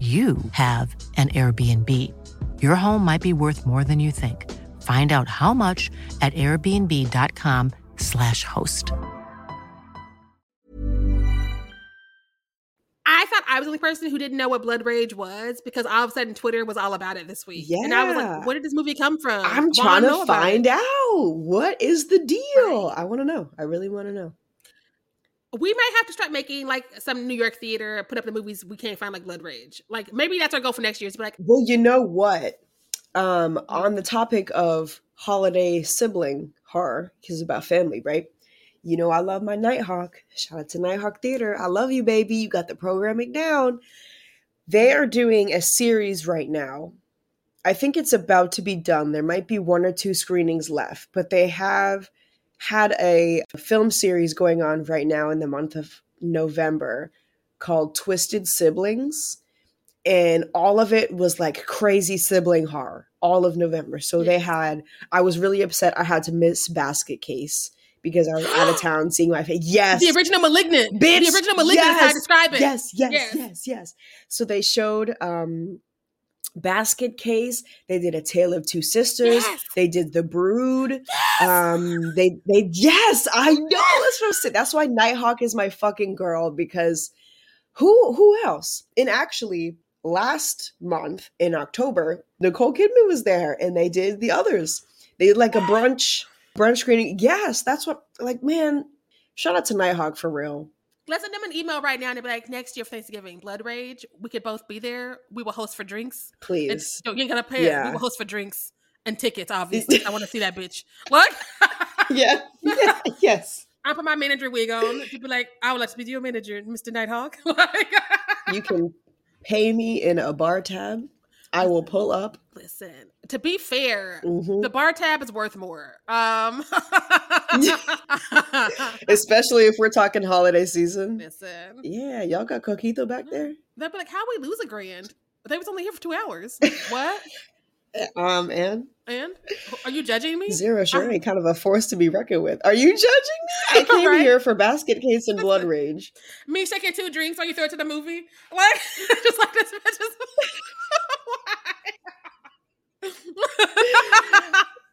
you have an Airbnb. Your home might be worth more than you think. Find out how much at airbnb.com/slash host. I thought I was the only person who didn't know what Blood Rage was because all of a sudden Twitter was all about it this week. Yeah. And I was like, where did this movie come from? I'm Well, trying to find out what is the deal. I want to know. I really want to know. We might have to start making like some New York theater, put up the movies we can't find like Blood Rage. Like maybe that's our goal for next year. Be like, Well, you know what? Um, on the topic of holiday sibling horror, because it's about family, right? You know, I love my Nitehawk. Shout out to Nitehawk Theater. I love you, baby. You got the programming down. They are doing a series right now. I think it's about to be done. There might be one or two screenings left, but they have had a film series going on right now in the month of November called Twisted Siblings. And all of it was like crazy sibling horror all of November. So they had, I was really upset I had to miss Basket Case because I was out of town seeing my face. Yes. the original Malignant. Bitch, the original Malignant is how I yes, describe it. Yes, yes, Yes. yes, yes, So they showed um Basket Case. They did a Tale of Two Sisters. Yes. They did The Brood. Um they they yes, I know. That's what I'm saying. That's why Nitehawk is my fucking girl because who who else? And actually last month in October, Nicole Kidman was there and they did the others. They did like a brunch brunch screening. Yes, that's what like man, shout out to Nitehawk for real. Let's send them an email right now and be like, next year for Thanksgiving, Blood Rage. We could both be there. We will host for drinks. Please. so you ain't gonna pay it. We will host for drinks and tickets, obviously. I want to see that bitch. Look. yeah. yeah. Yes. I put my manager wig on. She'd be like, I would like to be your manager, Mr. Nitehawk. like, You can pay me in a bar tab. I will pull up. listen, to be fair, Mhm. the bar tab is worth more. Um, Especially if we're talking holiday season. listen, Yeah, y'all got Coquito back there? they'd be like, how we lose a grand? They was only here for two hours. what? Um, and And are you judging me? Zero Sure ain't kind of a force to be reckoned with. Are you judging me? I came Right? here for basket case and blood rage. Me shaking two drinks while you throw it to the movie, like just like this is.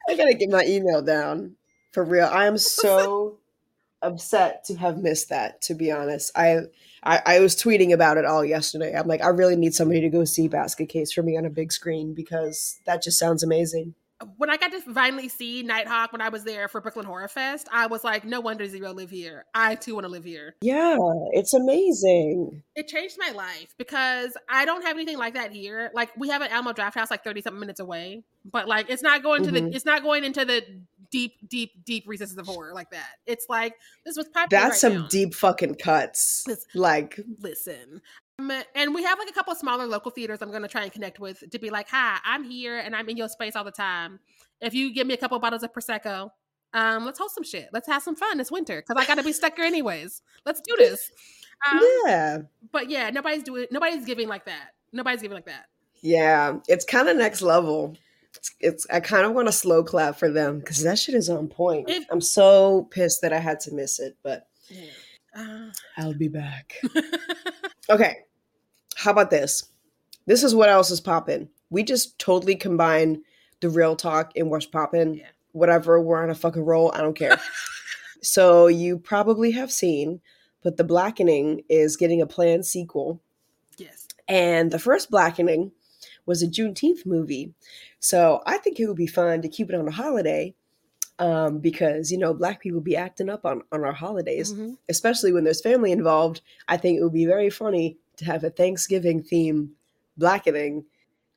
I gotta get my email down for real. I am so upset to have missed that. To be honest, I, I I was tweeting about it all yesterday. I'm like, I really need somebody to go see Basket Case for me on a big screen because that just sounds amazing. When I got to finally see Nitehawk when I was there for Brooklyn Horror Fest, I was like, no wonder Zero live here. I too want to live here. Yeah, it's amazing. It changed my life because I don't have anything like that here. Like we have an Alamo Drafthouse like 30 something minutes away, but like it's not going to Mhm. the it's not going into the deep, deep, deep recesses of horror like that. It's like this was popular. That's right some now. deep fucking cuts. Listen. Like, listen. Um, and we have like a couple of smaller local theaters I'm going to try and connect with to be like, hi, I'm here and I'm in your space all the time. If you give me a couple bottles of Prosecco, um, let's host some shit. Let's have some fun this winter because I got to be stuck here anyways. Let's do this. Um, yeah, But yeah, nobody's doing, nobody's giving like that. Nobody's giving like that. yeah, it's kind of next level. It's, it's I kind of want to slow clap for them because that shit is on point. If- I'm so pissed that I had to miss it, but Yeah. Uh, I'll be back. Okay. How about this? This is what else is popping. We just totally combine the real talk and what's popping. Yeah. Whatever, we're on a fucking roll. I don't care. so you probably have seen, but The Blackening is getting a planned sequel. yes. And the first Blackening was a Juneteenth movie. So I think it would be fun to keep it on a holiday. Um, because you know, black people be acting up on, on our holidays Mhm. especially when there's family involved, I think it would be very funny to have a Thanksgiving theme blackening.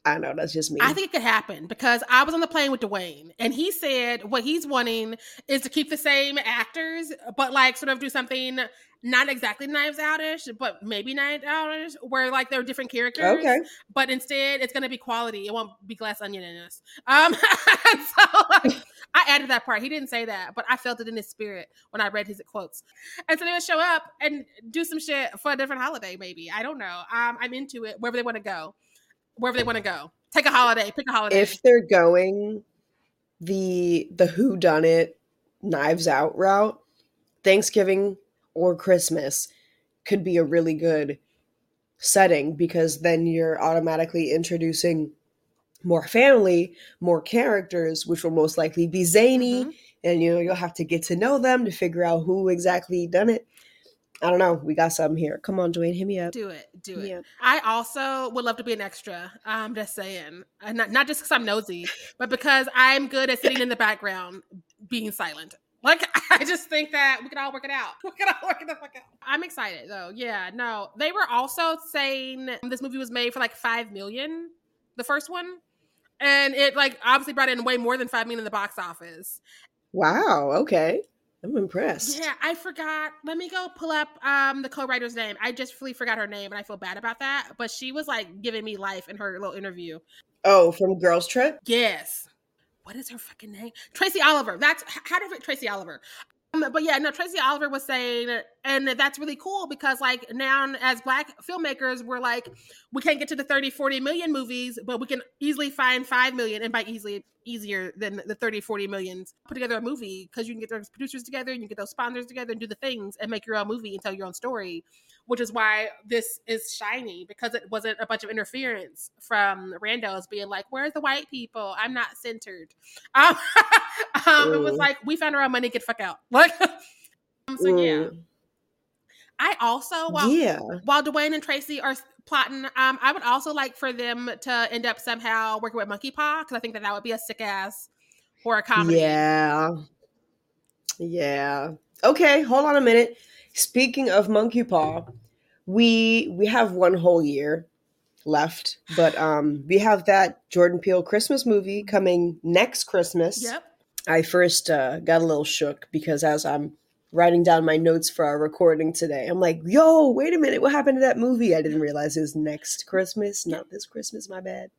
I know, that's just me. I think it could happen because I was on the plane with Dwayne and he said what he's wanting is to keep the same actors, but like sort of do something not exactly Knives Outish, but maybe Knives Outish, where like they're different characters. Okay. But instead, it's going to be quality. It won't be glass onion in us. Um, so like, I added that part. He didn't say that, but I felt it in his spirit when I read his quotes. And so they would show up and do some shit for a different holiday, maybe. I don't know. Um, I'm into it. Wherever they want to go, wherever they want to go. Take a holiday. Pick a holiday. if they're going the the who done it knives out route, Thanksgiving or Christmas could be a really good setting because then you're automatically introducing more family, more characters, which will most likely be zany, Mhm. and you know you'll have to get to know them to figure out who exactly done it. I don't know. We got something here. Come on, Dwayne, hit me up. do it. Do it. Yeah. I also would love to be an extra. I'm just saying. Not, not just because I'm nosy, but because I'm good at sitting in the background being silent. Like I just think that we can all work it out. We can all work it the fuck out. I'm excited though. Yeah, no. They were also saying this movie was made for like five million, the first one. And it like obviously brought in way more than five million in the box office. Wow, okay. I'm impressed. Yeah, I forgot. Let me go pull up um the co-writer's name. I just really forgot her name and I feel bad about that. But she was like giving me life in her little interview. Oh, from Girls Trip? Yes what is her fucking name? Tracy Oliver. That's how did Tracy Oliver. Um, but yeah, no, Tracy Oliver was saying, and that's really cool because like now as black filmmakers, we're like, we can't get to the 30, 40 million movies, but we can easily find 5 million. And by easily, easier than the 30, 40 millions, put together a movie because you can get those producers together and you can get those sponsors together and do the things and make your own movie and tell your own story, which is why this is shiny because it wasn't a bunch of interference from randos being like, where's the white people? I'm not centered. Um, um, it was like, we found our own money, get fuck out. Like, um, so yeah. I also while yeah. while Dwayne and Tracy are plotting, um, I would also like for them to end up somehow working with Monkey Paw because I think that that would be a sick ass horror comedy. Yeah, yeah. Okay, hold on a minute. Speaking of Monkey Paw, we we have one whole year left, but um, we have that Jordan Peele Christmas movie coming next Christmas. Yep. I first uh, got a little shook because as I'm writing down my notes for our recording today. I'm like, yo, wait a minute, what happened to that movie? I didn't realize it was next Christmas, not this Christmas, my bad.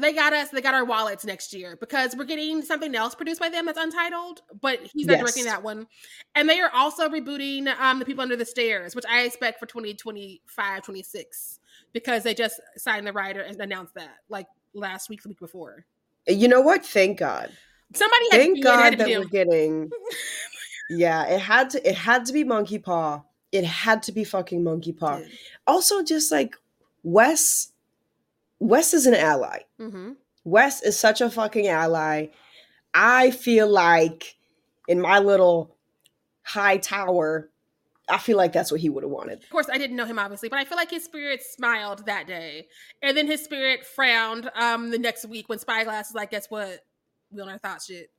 They got us, they got our wallets next year because we're getting something else produced by them that's untitled, but he's not yes. directing that one. And they are also rebooting um, The People Under the Stairs, which I expect for 2025, 26, because they just signed the writer and announced that like last week, the week before. You know what? Thank God. Somebody Thank God that we're getting Yeah, it had to it had to be Monkey Paw. It had to be fucking Monkey Paw. Yeah. Also, just like Wes, Wes is an ally. Mm-hmm. Wes is such a fucking ally. I feel like in my little high tower, I feel like that's what he would have wanted. Of course, I didn't know him obviously, but I feel like his spirit smiled that day, and then his spirit frowned um the next week when Spyglass is like, "Guess what? We on our thought shit."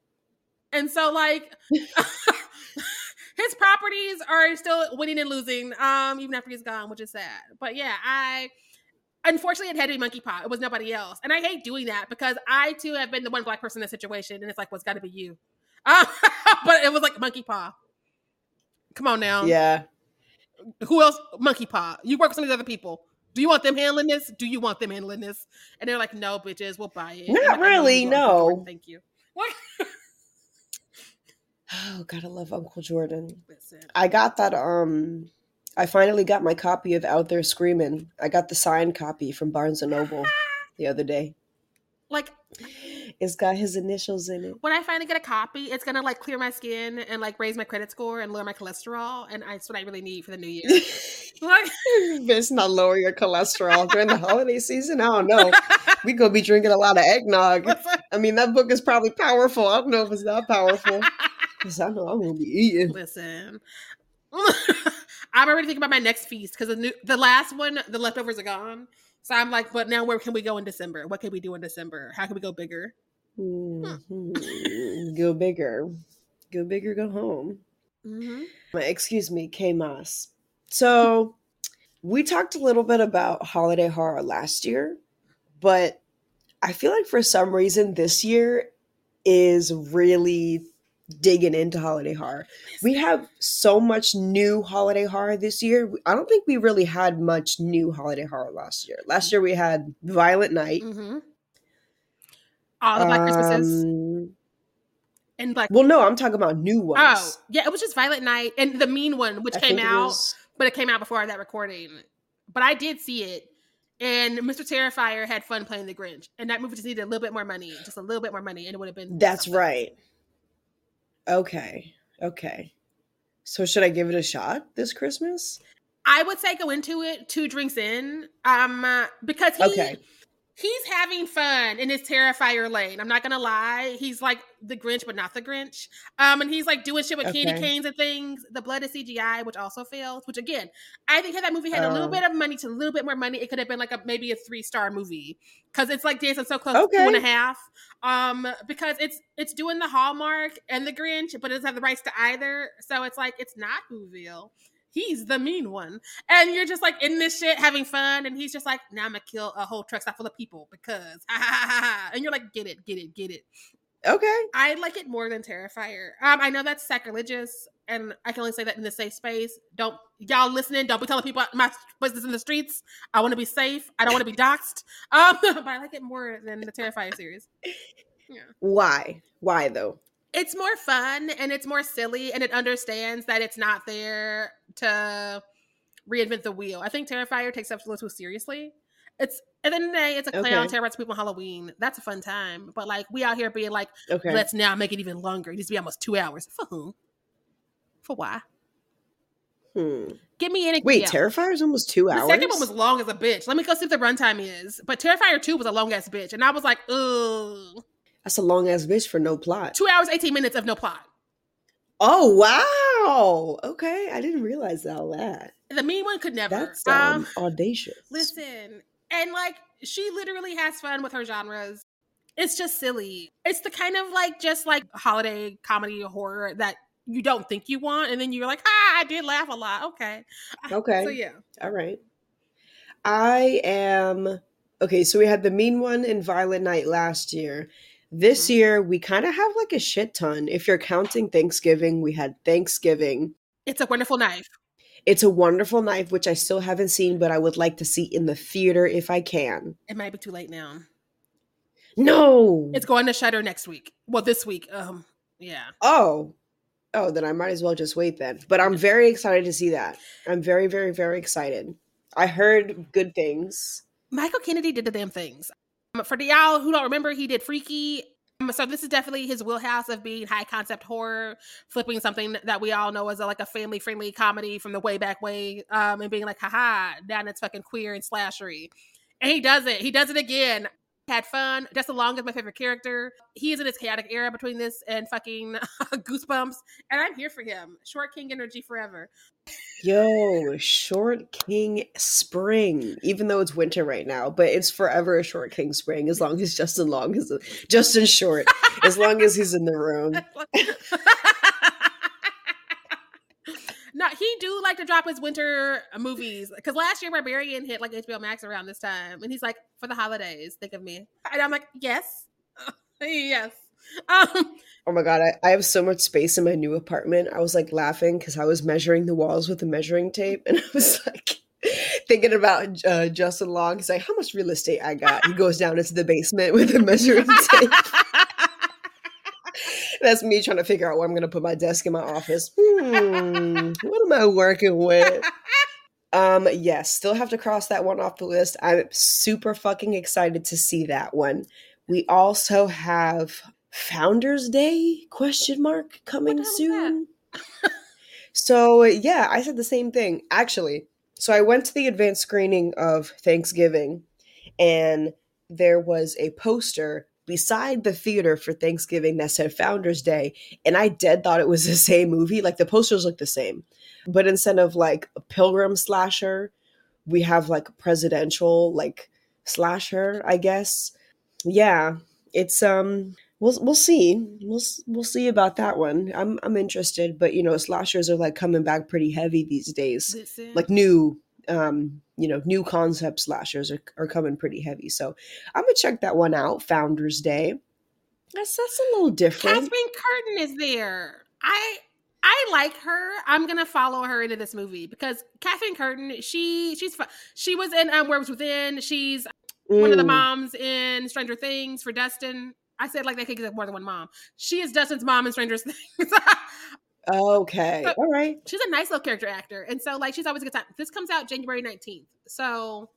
And so, like, his properties are still winning and losing, um, even after he's gone, which is sad. But yeah, I unfortunately it had to be monkey paw. It was nobody else. And I hate doing that because I too have been the one black person in that situation, and it's like, well, it's gotta be you. Uh, but it was like monkey paw. Come on now. Yeah. Who else? Monkey paw. You work with some of these other people. Do you want them handling this? Do you want them handling this? And they're like, no, bitches, we'll buy it. Not like, really, no. Thank you. What? Oh, gotta love Uncle Jordan. I got that. Um, I finally got my copy of Out There Screaming. I got the signed copy from Barnes and Noble the other day. Like, it's got his initials in it. When I finally get a copy, it's gonna like clear my skin and like raise my credit score and lower my cholesterol, and that's what I really need for the new year. like, it's not lower your cholesterol during the holiday season. I don't know. We gonna be drinking a lot of eggnog. I mean, that book is probably powerful. I don't know if it's that powerful. Because I know I'm gonna be eating. Listen. I'm already thinking about my next feast because the new, the last one, the leftovers are gone. So I'm like, but now where can we go in December? What can we do in December? How can we go bigger? Mm-hmm. go bigger. Go bigger, go home. Mm-hmm. Excuse me, K Moss. So we talked a little bit about holiday horror last year, but I feel like for some reason this year is really digging into holiday horror. We have so much new holiday horror this year. I don't think we really had much new holiday horror last year. Last year we had Violent Night. Mm-hmm. All the Black um, Christmases. And Black. Well, no, I'm talking about new ones. Oh, yeah, it was just Violent Night and the Mean one, which I came out, was... but it came out before that recording. But I did see it. And Mr. Terrifier had fun playing the Grinch, and that movie just needed a little bit more money, just a little bit more money, and it would have been. That's something. right. Okay. Okay. So should I give it a shot this Christmas? I would say go into it two drinks in, um, uh, because he, okay. He's having fun in his terrifier lane. I'm not gonna lie. He's like the Grinch, but not the Grinch. Um, and he's like doing shit with Okay. candy canes and things. The blood is CGI, which also fails. Which again, I think had that movie had a little Oh. bit of money to a little bit more money, it could have been like a maybe a three star movie because it's like dancing so close to two and a Okay. half. Um, because it's it's doing the Hallmark and the Grinch, but it doesn't have the rights to either. So it's like it's not Whoville. He's the mean one. And you're just like in this shit having fun. And he's just like, now I'm gonna kill a whole truck stop full of people because ha ha ha ha. ha." And you're like, get it, get it, get it. Okay. I like it more than Terrifier. Um, I know that's sacrilegious, and I can only say that in the safe space. Don't y'all listening? Don't be telling people my business in the streets. I want to be safe. I don't want to be doxxed. Um, but I like it more than the Terrifier series. Why? Why though? It's more fun and it's more silly, and it understands that it's not there to reinvent the wheel. I think Terrifier takes stuff a little too seriously. It's at the end of the day, it's a clown Okay. terrorists people on Halloween. That's a fun time. But like we out here being like, Okay. let's now make it even longer. It needs to be almost two hours. For whom? For why? Hmm. Give me any. Wait, yeah. is almost two hours. The second one was long as a bitch. Let me go see what the runtime is. But Terrifier 2 was a long ass bitch. And I was like, ugh. That's a long ass bitch for no plot. Two hours, 18 minutes of no plot. Oh wow. Okay, I didn't realize all that. The mean one could never. That's um, audacious. Listen, and like she literally has fun with her genres. It's just silly. It's the kind of like just like holiday comedy horror that you don't think you want, and then you're like, ah, I did laugh a lot. Okay. Okay. So yeah. All right. I am okay. So we had the mean one in Violent Night last year. This Mm-hmm. year we kind of have like a shit ton. If you're counting Thanksgiving, we had Thanksgiving. It's a wonderful knife. It's a wonderful knife, which I still haven't seen, but I would like to see in the theater if I can. It might be too late now. No. It's going to Shudder next week. Well, this week. Um, yeah. Oh. Oh, then I might as well just wait then. But I'm very excited to see that. I'm very, very, very excited. I heard good things. Michael Kennedy did the damn things. Um, For y'all who don't remember, he did Freaky. Um, So this is definitely his wheelhouse of being high concept horror, flipping something that we all know as a, like a family friendly comedy from the way back way, um, and being like, haha, now it's fucking queer and slashery. And he does it. He does it again. Had fun. Justin Long is my favorite character. He is in his chaotic era between this and fucking Goosebumps, and I'm here for him. Short King energy forever. Yo, Short King Spring. Even though it's winter right now, but it's forever a Short King Spring as long as Justin Long is Justin Short. as long as he's in the room. no, he do like to drop his winter movies because last year Barbarian hit like HBO Max around this time, and he's like, "For the holidays, think of me," and I'm like, "Yes, yes." Um, Oh my god, I, I have so much space in my new apartment. I was like laughing because I was measuring the walls with a measuring tape, and I was like thinking about uh, Justin Long. He's like, "How much real estate I got?" He goes down into the basement with a measuring tape. That's me trying to figure out where I'm going to put my desk in my office. Hmm, what am I working with? Um, yes, still have to cross that one off the list. I'm super fucking excited to see that one. We also have Founders Day question mark coming the hell is soon. so yeah, I said the same thing actually. So I went to the advanced screening of Thanksgiving and there was a poster beside the theater for Thanksgiving that said Founders Day and I dead thought it was the same movie. Like the posters look the same. But instead of like a pilgrim slasher, we have like presidential like slasher, I guess. Yeah, it's um we'll we'll see. We'll we'll see about that one. I'm I'm interested, but you know, slashers are like coming back pretty heavy these days. listen, Like new um you know, new concept slashers are, are coming pretty heavy. So I'm gonna check that one out, Founders Day. That's that's a little different. Catherine Curtin is there. I I like her. I'm gonna follow her into this movie because Catherine Curtin, she she's she was in um, Where Was Within. She's one of the Mm. moms in Stranger Things for Dustin. I said like they could get more than one mom. She is Dustin's mom in Stranger Things. Okay. So- All right. she's a nice little character actor, and so like she's always a good time. This comes out January 19th, so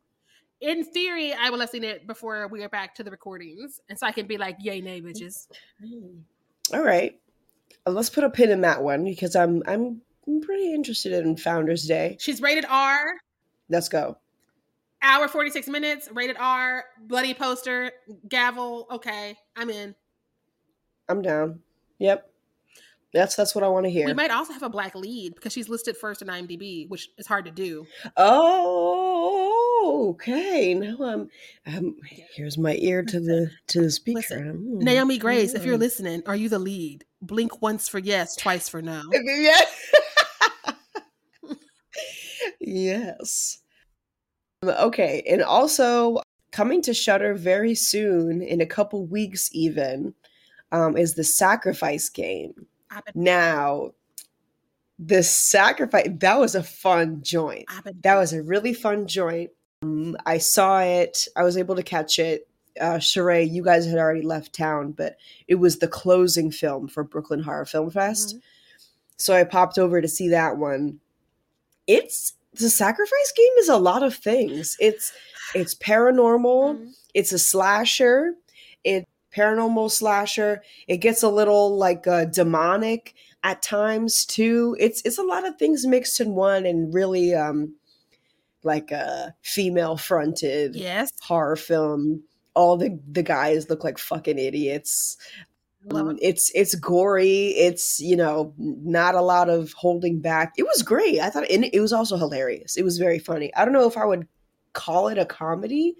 in theory, I will have seen it before we are back to the recordings, and so I can be like, "Yay, nay, bitches!" All right. Uh, Let's put a pin in that one because I'm I'm pretty interested in Founders Day. She's rated R. Let's go. Hour 46 minutes, rated R, bloody poster, gavel. Okay, I'm in. I'm down. Yep. That's that's what I want to hear. We might also have a black lead because she's listed first in IMDb, which is hard to do. Oh, okay. Now I'm, I'm here's my ear to the to the speaker. Listen, Mm, Naomi Grace, if you're mm. listening, are you the lead? Blink once for yes, twice for no. Yeah. yes. Okay, and also coming to Shudder very soon, in a couple weeks even, um, is the Sacrifice game. I've Now, the Sacrifice that was a fun joint. That was a really fun joint. Um, I saw it. I was able to catch it. Uh, Sheree, you guys had already left town, but it was the closing film for Brooklyn Horror Film Fest. Mhm. So I popped over to see that one. It's the sacrifice game is a lot of things. It's it's paranormal. Mhm. It's a slasher. It paranormal slasher. It gets a little like uh, demonic at times too. It's it's a lot of things mixed in one and really um like a female fronted yes, horror film. All the the guys look like fucking idiots. Um, it's it's gory. It's you know not a lot of holding back. It was great. I thought and it was also hilarious. It was very funny. I don't know if I would call it a comedy,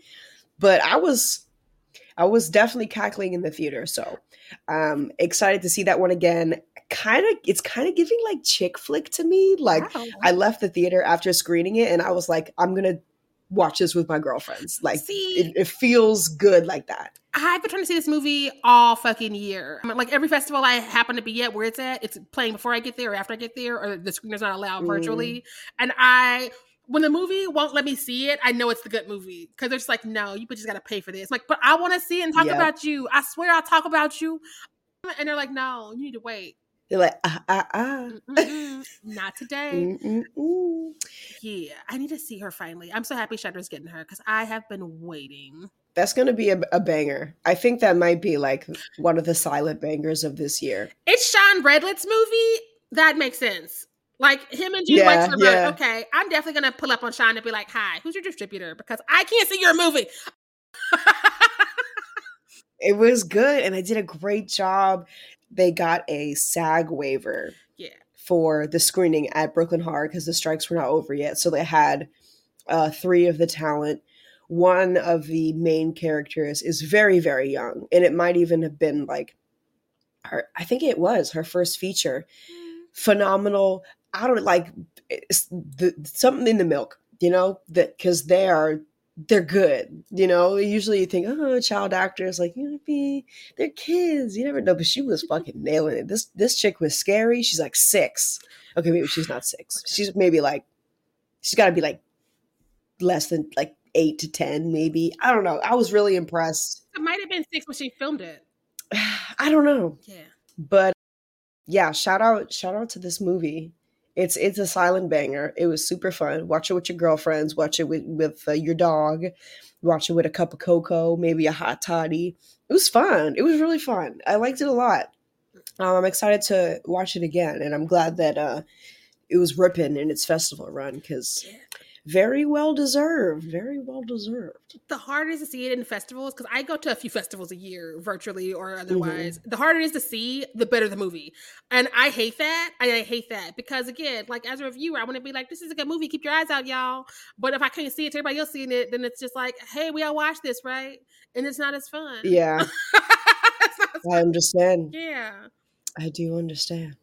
but I was I was definitely cackling in the theater. So um excited to see that one again. Kind of it's kind of giving like chick flick to me. Like Wow. I left the theater after screening it and I was like, I'm gonna watch this with my girlfriends. Like See- it, it feels good like that. I've been trying to see this movie all fucking year. I mean, like every festival I happen to be at where it's at, it's playing before I get there or after I get there, or the screener's not allowed Mm. virtually. And I, when the movie won't let me see it, I know it's the good movie because they're just like, no, you just got to pay for this. like, but I want to see it and talk Yep. about you. I swear I'll talk about you. And they're like, no, you need to wait. They're like, ah, ah, ah. Not today. Mm-mm-mm. Yeah, I need to see her finally. I'm so happy Shudder's getting her because I have been waiting. That's going to be a, a banger. I think that might be like one of the silent bangers of this year. It's Sean Redlett's movie. That makes sense. Like him and Gene Yeah, Wexler. yeah. Okay, I'm definitely gonna pull up on Sean and be like, "Hi, who's your distributor?" Because I can't see your movie. It was good, and I did a great job. They got a SAG waiver yeah, for the screening at Brooklyn Horror because the strikes were not over yet. So they had uh, three of the talent. One of the main characters is very, very young, and it might even have been like her. I think it was her first feature. Phenomenal. I don't like the something in the milk, you know, that because they are they're good. You know, usually you think, oh, child actors like you know, be they're kids. You never know, but she was fucking nailing it. This this chick was scary. She's like six. Okay, maybe she's not six. She's maybe like she's got to be like less than like eight to ten, maybe. I don't know. I was really impressed. it might have been six when she filmed it. I don't know, Yeah, but yeah, shout out shout out to this movie. It's it's a silent banger. It was super fun. Watch it with your girlfriends. Watch it with with uh, your dog. Watch it with a cup of cocoa, maybe a hot toddy. It was fun. It was really fun. I liked it a lot. Um, I'm excited to watch it again, and I'm glad that uh, it was ripping in its festival run because very well deserved. Very well deserved. the harder it is to see it in festivals because I go to a few festivals a year, virtually or otherwise. Mm-hmm. The harder it is to see, the better the movie, and I hate that. And I hate that because again, like as a reviewer, I want to be like, "This is a good movie. Keep your eyes out, y'all." But if I can't see it, to everybody else seeing it, then it's just like, "Hey, we all watched this, right?" And it's not as fun. Yeah, I understand. Yeah. I do understand.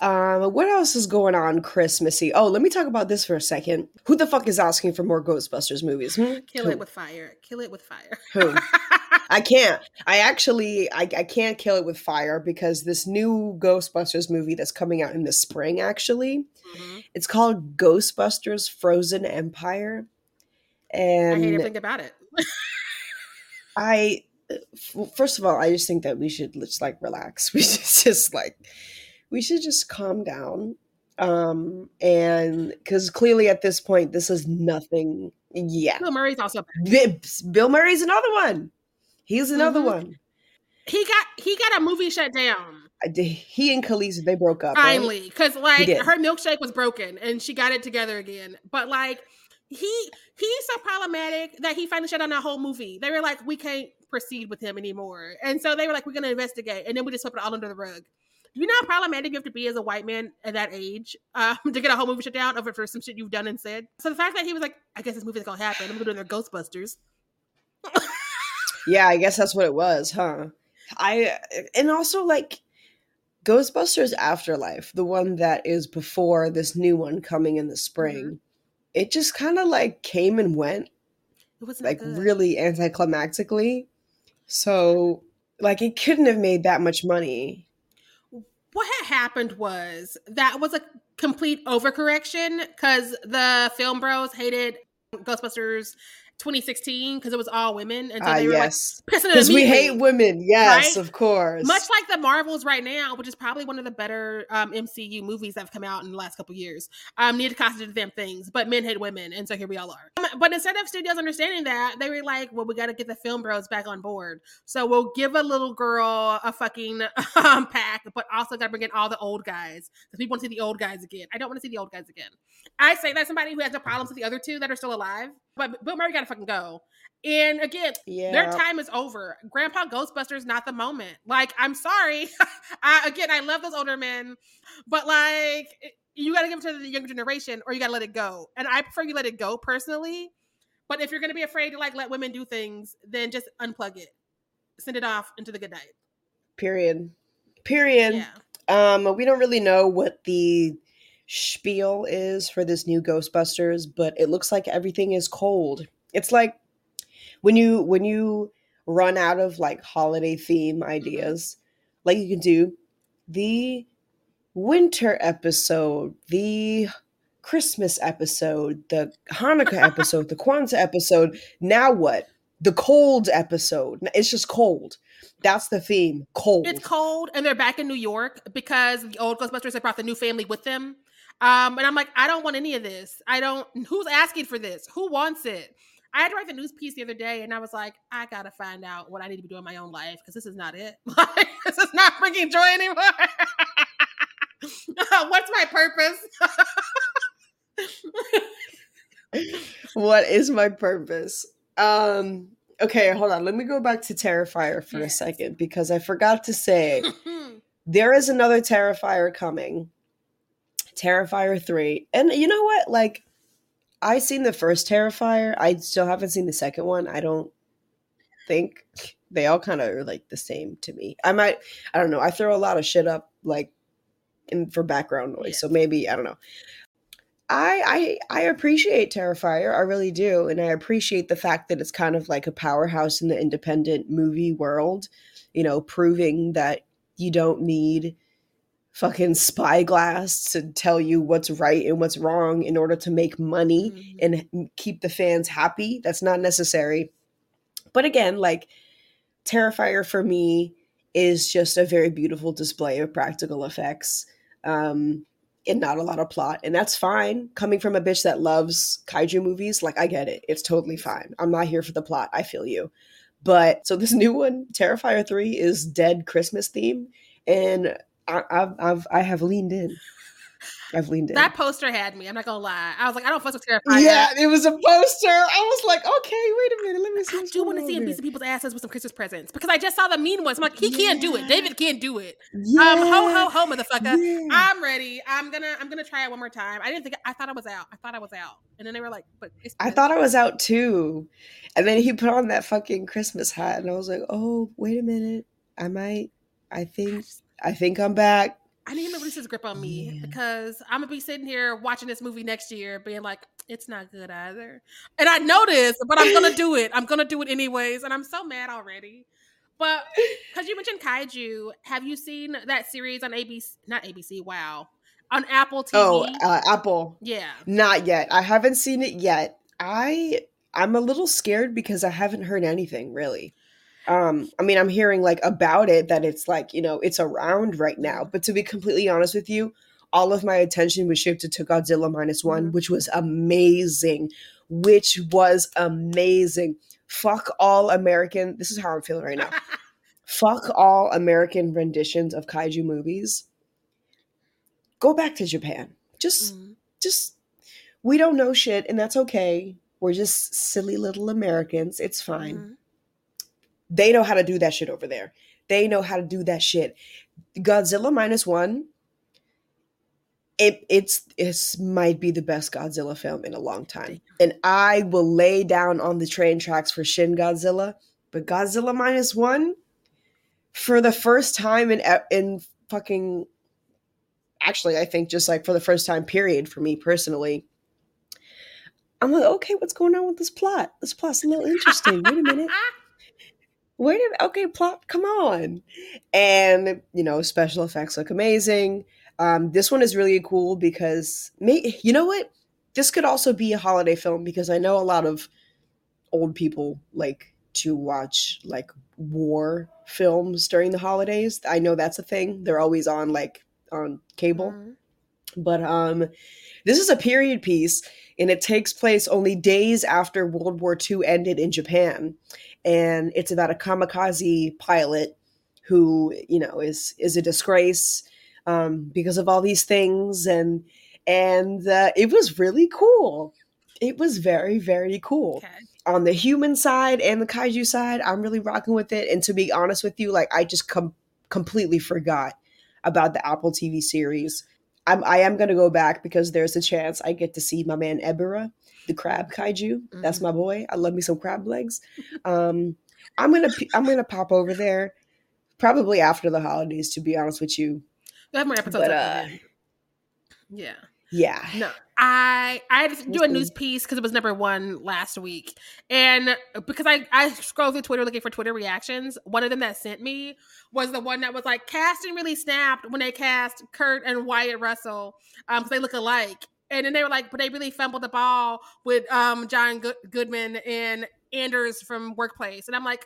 Um, what else is going on Christmassy? Oh, let me talk about this for a second. Who the fuck is asking for more Ghostbusters movies? Hmm? Kill Who? it with fire. Kill it with fire. Who? I can't. I actually I, I can't kill it with fire because this new Ghostbusters movie that's coming out in the spring actually. Mhm. It's called Ghostbusters Frozen Empire. And I hate everything about it. I f- first of all, I just think that we should just like relax. We should just like we should just calm down. Um and cuz clearly at this point this is nothing yeah. Bill Murray's also back. Bill Murray's another one. He's another Mhm. one. he got he got a movie shut down. He and Khaleesi they broke up. finally because like did. her milkshake was broken and she got it together again but like he he's so problematic that he finally shut down that whole movie. They were like, we can't proceed with him anymore, and so they were like, we're gonna investigate, and then we just swept it all under the rug. You know how problematic you have to be as a white man at that age um, to get a whole movie shut down over for some shit you've done and said? So the fact that he was like, I guess this movie's gonna happen. I'm gonna do their Ghostbusters. yeah, I guess that's what it was, huh? I and also like Ghostbusters Afterlife, the one that is before this new one coming in the spring. Mm-hmm. It just kind of like came and went. It was like good. really anticlimactically. So like it couldn't have made that much money what had happened was that was a complete overcorrection because the film bros hated Ghostbusters 2016 because it was all women, and so Ah, they were yes. like pissing because we hate women. Yes, right? of course. Much like the Marvels right now, which is probably one of the better um, MCU movies that have come out in the last couple years. Um, need to constantly do the damn things, but men hate women, and so here we all are. Um, but instead of studios understanding that, they were like, "Well, we got to get the film bros back on board, so we'll give a little girl a fucking um, pack, but also got to bring in all the old guys because we want to see the old guys again. I don't want to see the old guys again. I say that somebody who has no problems with the other two that are still alive, but Bill Murray got to fucking go. And again, yeah. their time is over. Grandpa Ghostbusters not the moment. Like, I'm sorry. I, again, I love those older men, but like, you got to give it to the younger generation, or you got to let it go. And I prefer you let it go personally. But if you're going to be afraid to like let women do things, then just unplug it, send it off into the good night. Period. Period. Yeah. Um, we don't really know what the spiel is for this new Ghostbusters, but it looks like everything is cold. It's like when you when you run out of like holiday theme mm-hmm. ideas, like you can do the winter episode, the Christmas episode, the Hanukkah episode, the Kwanzaa episode. Now what? The cold episode. It's just cold. That's the theme. Cold. It's cold, and they're back in New York because the old Ghostbusters have brought the new family with them. Um, and I'm like, I don't want any of this. I don't. Who's asking for this? Who wants it? I had to write the news piece the other day, and I was like, I gotta find out what I need to be doing in my own life because this is not it. Like, this is not bringing joy anymore. What's my purpose? what is my purpose? Um okay, hold on. Let me go back to Terrifier for Yes. a second because I forgot to say there is another Terrifier coming. Terrifier 3. And you know what? Like I seen the first Terrifier. I still haven't seen the second one. I don't think they all kind of are like the same to me. I might I don't know. I throw a lot of shit up like in for background noise. Yeah. So maybe I don't know. I I I appreciate Terrifier, I really do, and I appreciate the fact that it's kind of like a powerhouse in the independent movie world, you know, proving that you don't need fucking spyglass to tell you what's right and what's wrong in order to make money Mhm. and keep the fans happy. That's not necessary. But again, like Terrifier for me is just a very beautiful display of practical effects. Um and not a lot of plot, and that's fine. Coming from a bitch that loves kaiju movies, like I get it. It's totally fine. I'm not here for the plot. I feel you. But so this new one, Terrifier three, is dead Christmas theme, and I, I've, I've I have leaned in. I've leaned in. that poster had me. I'm not gonna lie. I was like, I don't fuss with Terrifier. yeah, it was a poster. I was like, okay, wait a minute, let me see. I do want to see him beat here. people's asses with some Christmas presents because I just saw the mean ones. I'm like, he can't do it. David can't do it. Yeah. Um, ho ho ho, motherfucker. Yeah. I'm ready. I'm gonna I'm gonna try it one more time. I didn't think I thought I was out. I thought I was out, and then they were like, but it's I thought I was out too. And then he put on that fucking Christmas hat and I was like, "Oh, wait a minute. I might I think I think I'm back." I need him to release his grip on me Yeah. because I'm gonna be sitting here watching this movie next year, being like, it's not good either. And I know this, but I'm gonna do it. I'm gonna do it anyways, and I'm so mad already. But because you mentioned kaiju, have you seen that series on ABC? Not ABC. Wow, on Apple TV. Oh, uh, Apple. yeah. Not yet. I haven't seen it yet. I I'm a little scared because I haven't heard anything really. Um, I mean, I'm hearing like about it that it's like you know it's around right now. But to be completely honest with you, all of my attention was shifted to Godzilla minus one, Mhm. which was amazing. Which was amazing. Fuck all American. This is how I'm feeling right now. Fuck all American renditions of kaiju movies. Go back to Japan. Just Mhm. just we don't know shit, and that's okay. We're just silly little Americans. It's fine. Mhm. They know how to do that shit over there. They know how to do that shit. Godzilla minus one. It it's it might be the best Godzilla film in a long time, and I will lay down on the train tracks for Shin Godzilla. But Godzilla minus one, for the first time in in fucking, actually, I think just like for the first time, period, for me personally, I'm like, okay, what's going on with this plot? This plot's a little interesting. Wait a minute. A minute. Okay, plop come on. And, you know, special effects look amazing. Um, this one is really cool because, may, you know what? This could also be a holiday film because I know a lot of old people like to watch like war films during the holidays. I know that's a thing. They're always on like on cable. Mhm. But um this is a period piece and it takes place only days after World War II ended in Japan. And it's about a kamikaze pilot who, you know, is is a disgrace um, because of all these things and and uh, it was really cool. It was very very cool Okay. on the human side and the kaiju side, I'm really rocking with it. And to be honest with you, like I just com- completely forgot about the Apple TV series. I'm I am gonna go back because there's a chance I get to see my man Ebera, the crab kaiju. That's Mhm. my boy. I love me some crab legs. Um, I'm gonna I'm gonna pop over there probably after the holidays. To be honest with you, We have more episodes. But, uh, yeah. yeah. No, I I had to do a news piece because it was number one last week, and because I I scrolled through Twitter looking for Twitter reactions. One of them that sent me was the one that was like casting really snapped when they cast Kurt and Wyatt Russell um because they look alike, and then they were like, but they really fumbled the ball with um John Good- Goodman and Anders from Workplace, and I'm like,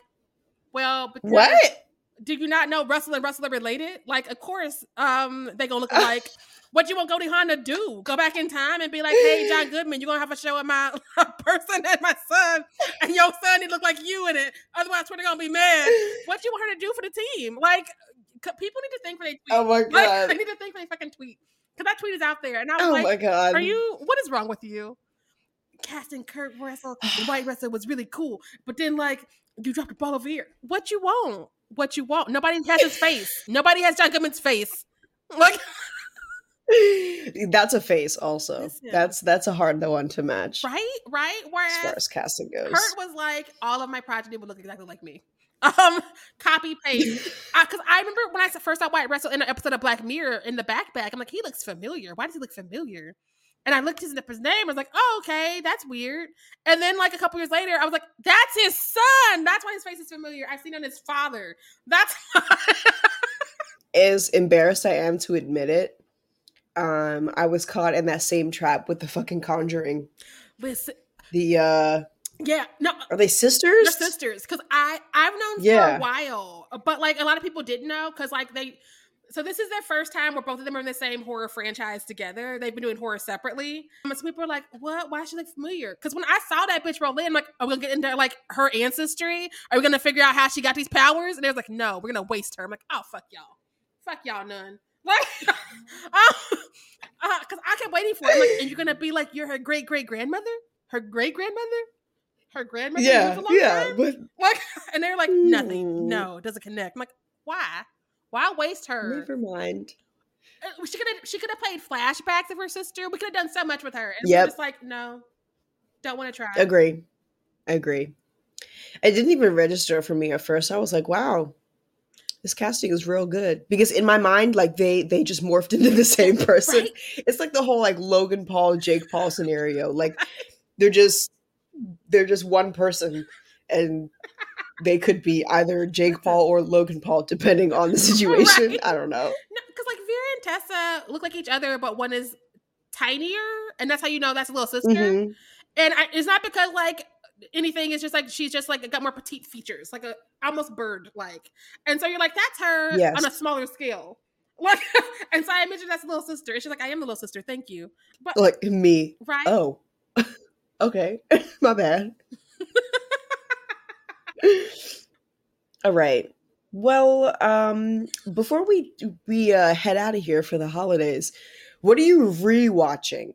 well, because What? do you not know Russell and Russell are related? Like, of course, um, they gonna look like. what you want Goldie Hawn to do? Go back in time and be like, "Hey, John Goodman, you're gonna have a show with my person and my son, and your son he look like you in it. Otherwise, Twitter gonna be mad. What you want her to do for the team? Like, people need to think for they tweet. Oh my Like, god. they need to think for they fucking tweet. Cause that tweet is out there, and I was oh, like, Oh like, my god. "Are you? What is wrong with you?" Casting Kurt Russell and Wyatt Russell was really cool, but then like you dropped the ball over here. What you want? What you want? Nobody has his face. Nobody has John Goodman's face. Like, that's a face also. Listen. That's that's a hard one to match right, right. as far Whereas as casting goes. Kurt was like, all of my progeny would look exactly like me. Um, copy paste. Because I remember when I first saw Wyatt Russell in an episode of Black Mirror in the backpack, I'm like, he looks familiar. Why does he look familiar? And I looked his, his name. I was like, oh, okay, that's weird. And then, like a couple years later, I was like, that's his son. That's why his face is familiar. I've seen on his father. That's as embarrassed I am to admit it, um, I was caught in that same trap with the fucking Conjuring. listen. The uh, Yeah, no, uh, are they sisters? They're sisters because I I've known for a while, uh, but like a lot of people didn't know because like they. So this is their first time where both of them are in the same horror franchise together. They've been doing horror separately. Um, so people are like, "What? Why she look familiar?" Because when I saw that bitch roll in, I'm like, "Are we gonna get into like her ancestry? Are we gonna figure out how she got these powers?" And they was like, "No, we're gonna waste her." I'm like, "Oh fuck y'all, fuck y'all none." Like, um, uh, oh, because I kept waiting for it. I'm like, and you're gonna be like, you're her great great grandmother, her great grandmother, her grandmother. yeah, lived a long yeah, time? but Like, and they're like, nothing. No, it doesn't connect. I'm like, why? Why waste her? never mind. Uh, She could have. She could have played flashbacks of her sister. We could have done so much with her. And Yep. we're just like, no, don't want to try. Agree, agree. It didn't even register for me at first. I was like, wow. This casting is real good because in my mind, like they they just morphed into the same person. Right? It's like the whole like Logan Paul, Jake Paul scenario. Like they're just they're just one person and they could be either Jake Paul or Logan Paul depending on the situation. Right. I don't know. No, because like Vera and Tessa look like each other, but one is tinier, and that's how you know that's a little sister. Mhm. And I, it's not because like anything. It's just like she's just like got more petite features, like a almost bird like. And so you're like, that's her Yes. on a smaller scale. Like, and so I imagine that's a little sister. And she's like, I am the little sister. Thank you. But Like me. right, Oh. okay. My bad. All right. Well, um before we we uh head out of here for the holidays, what are you rewatching?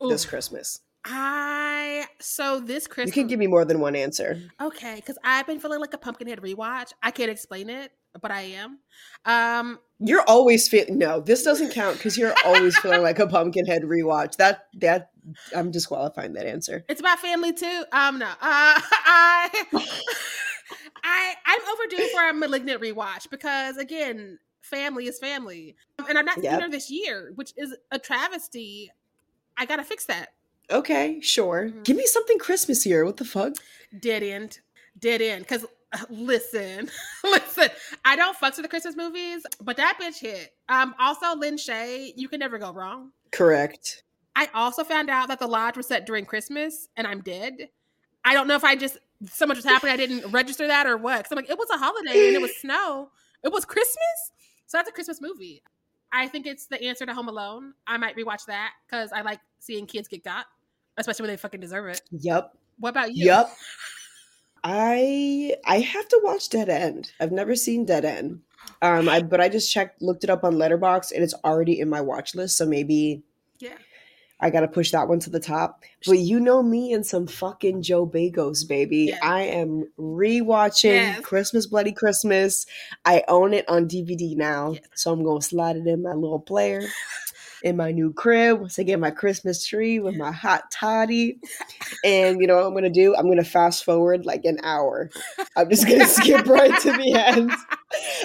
this Christmas? I so this You Christmas. can give me more than one answer. Okay, because I've been feeling like a Pumpkinhead rewatch. I can't explain it, but I am. Um, You're always feeling no. This doesn't count because you're always feeling like a Pumpkinhead rewatch. That that I'm disqualifying that answer. it's about family too. Um, no, uh, I, I, I'm overdue for a malignant rewatch because again, family is family, and I'm not seeing her this year, which is a travesty. I gotta fix that. Okay, sure. Mhm. Give me something Christmas here. What the fuck? Dead end, dead end. Because listen, listen, I don't fuck with the Christmas movies, but that bitch hit. Um, also Lin Shaye, you can never go wrong. Correct. I also found out that the lodge was set during Christmas and I'm dead. I don't know if I just so much was happening I didn't register that or what. Cause I'm like, it was a holiday and it was snow. It was Christmas. So that's a Christmas movie. I think it's the answer to Home Alone. I might rewatch that because I like seeing kids get got, especially when they fucking deserve it. Yep. What about you? Yep. I I have to watch Dead End. I've never seen Dead End. Um I but I just checked looked it up on Letterboxd and it's already in my watch list, so maybe Yeah. I gotta push that one to the top. But you know me and some fucking Joe Begos, baby. Yes. I am rewatching Yes. Christmas Bloody Christmas. I own it on DVD now. Yes. So I'm gonna slide it in my little player. In my new crib, once I get my Christmas tree with my hot toddy. And you know what I'm gonna do? I'm gonna fast forward like an hour. I'm just gonna skip right to the end.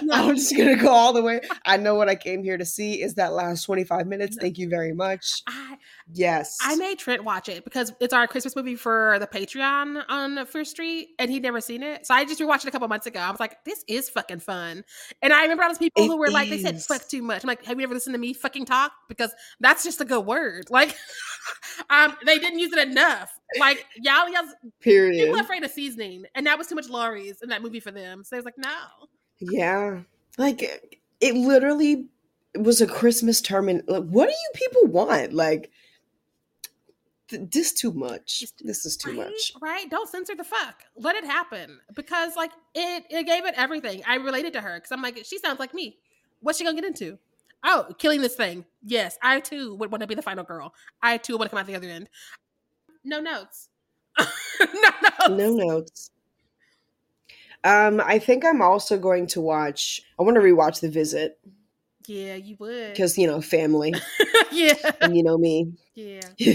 I'm just gonna go all the way. I know what I came here to see is that last 25 minutes. Thank you very much. I Yes. I made Trent watch it because it's our Christmas movie for the Patreon on First Street, and he'd never seen it. So I just rewatched it a couple months ago. I was like, "This is fucking fun," and I remember all those people It who were like, "They said fuck too much." I'm like, "Have you ever listened to me fucking talk?" Because that's just a good word. Like, um, they didn't use it enough. Like, y'all, y'all, Period. people afraid of seasoning, and that was too much Laurie's in that movie for them. So I was like, "No." Yeah. Like it literally was a Christmas term and like, what do you people want? Like this too much. This is too right, much. Right? Don't censor the fuck. Let it happen because like it it gave it everything. I related to her because I'm like, she sounds like me. What's she gonna get into? Oh, killing this thing. Yes, I too would want to be the final girl. I too want to come out the other end. No notes. no notes. No notes. Um, I think I'm also going to watch. I want to rewatch The Visit Yeah, you would. because you know family, yeah, and you know me. yeah,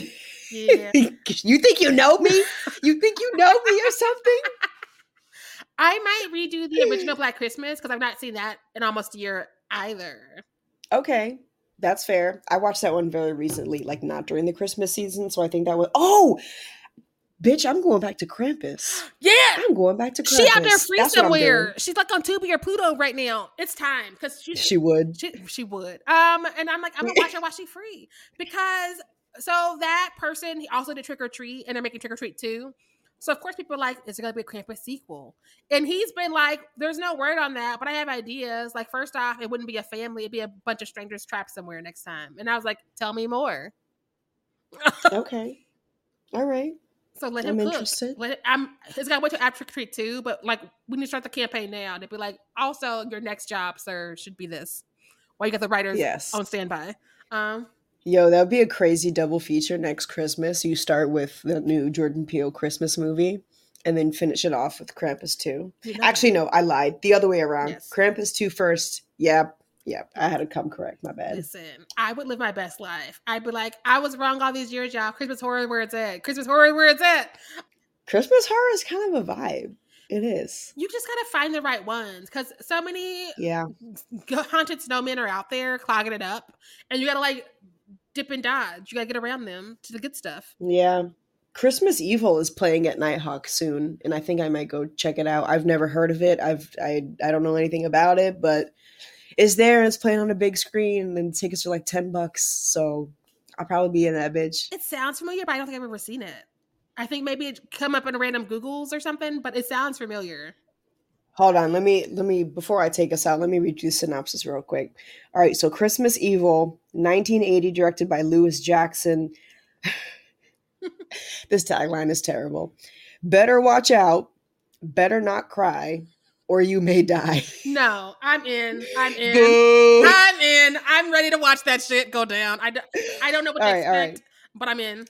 yeah. you think you know me? You think you know me or something? I might redo the original Black Christmas because I've not seen that in almost a year either. Okay, that's fair. I watched that one very recently, like not during the Christmas season, so I think that was. Oh, bitch! I'm going back to Krampus. Yeah, I'm going back to Krampus. She out there free That's what I'm doing. somewhere. She's like on Tubi or Pluto right now. It's time because she, She would. she she would. Um, and I'm like, I'm gonna watch her while she free because so that person he also did Trick or Treat and they're making Trick or Treat too. So of course people are like, is it gonna be a Krampus sequel? And he's been like, there's no word on that, but I have ideas. Like first off, it wouldn't be a family; it'd be a bunch of strangers trapped somewhere next time. And I was like, tell me more. Okay. All right. So let I'm him cook. interested. Let it, I'm. It's got to wait till after Trick or Treat too. But like, we need to start the campaign now. They'd be like, also, your next job, sir, should be this. Why you got the writers Yes. on standby? Um, Yo, that would be a crazy double feature next Christmas. You start with the new Jordan Peele Christmas movie and then finish it off with Krampus 2. you know, Actually, no, I lied. The other way around. Yes. Krampus 2 first. Yep. Yep. I had to come correct. My bad. listen, I would live my best life. I'd be like, I was wrong all these years, y'all. Christmas horror, where it's at. Christmas horror, where it's at. Christmas horror is kind of a vibe. It is. You just gotta find the right ones because so many Yeah. haunted snowmen are out there clogging it up, and you gotta like dip and dodge. You gotta get around them to the good stuff. Yeah. Christmas Evil is playing at Nitehawk soon, and I think I might go check it out. I've never heard of it. I've I I don't know anything about it, but it's there and it's playing on a big screen, and tickets are like ten bucks. So I'll probably be in that bitch. It sounds familiar, but I don't think I've ever seen it. I think maybe it come up in random Googles or something, but it sounds familiar. Hold on, let me let me before I take us out, let me read you the synopsis real quick. All right, so Christmas Evil, 1980, directed by Lewis Jackson. this tagline is terrible. Better watch out, better not cry, or you may die. No, I'm in. I'm in. Boo! I'm in. I'm ready to watch that shit go down. I don't, I don't know what to All right, all expect. but I'm in.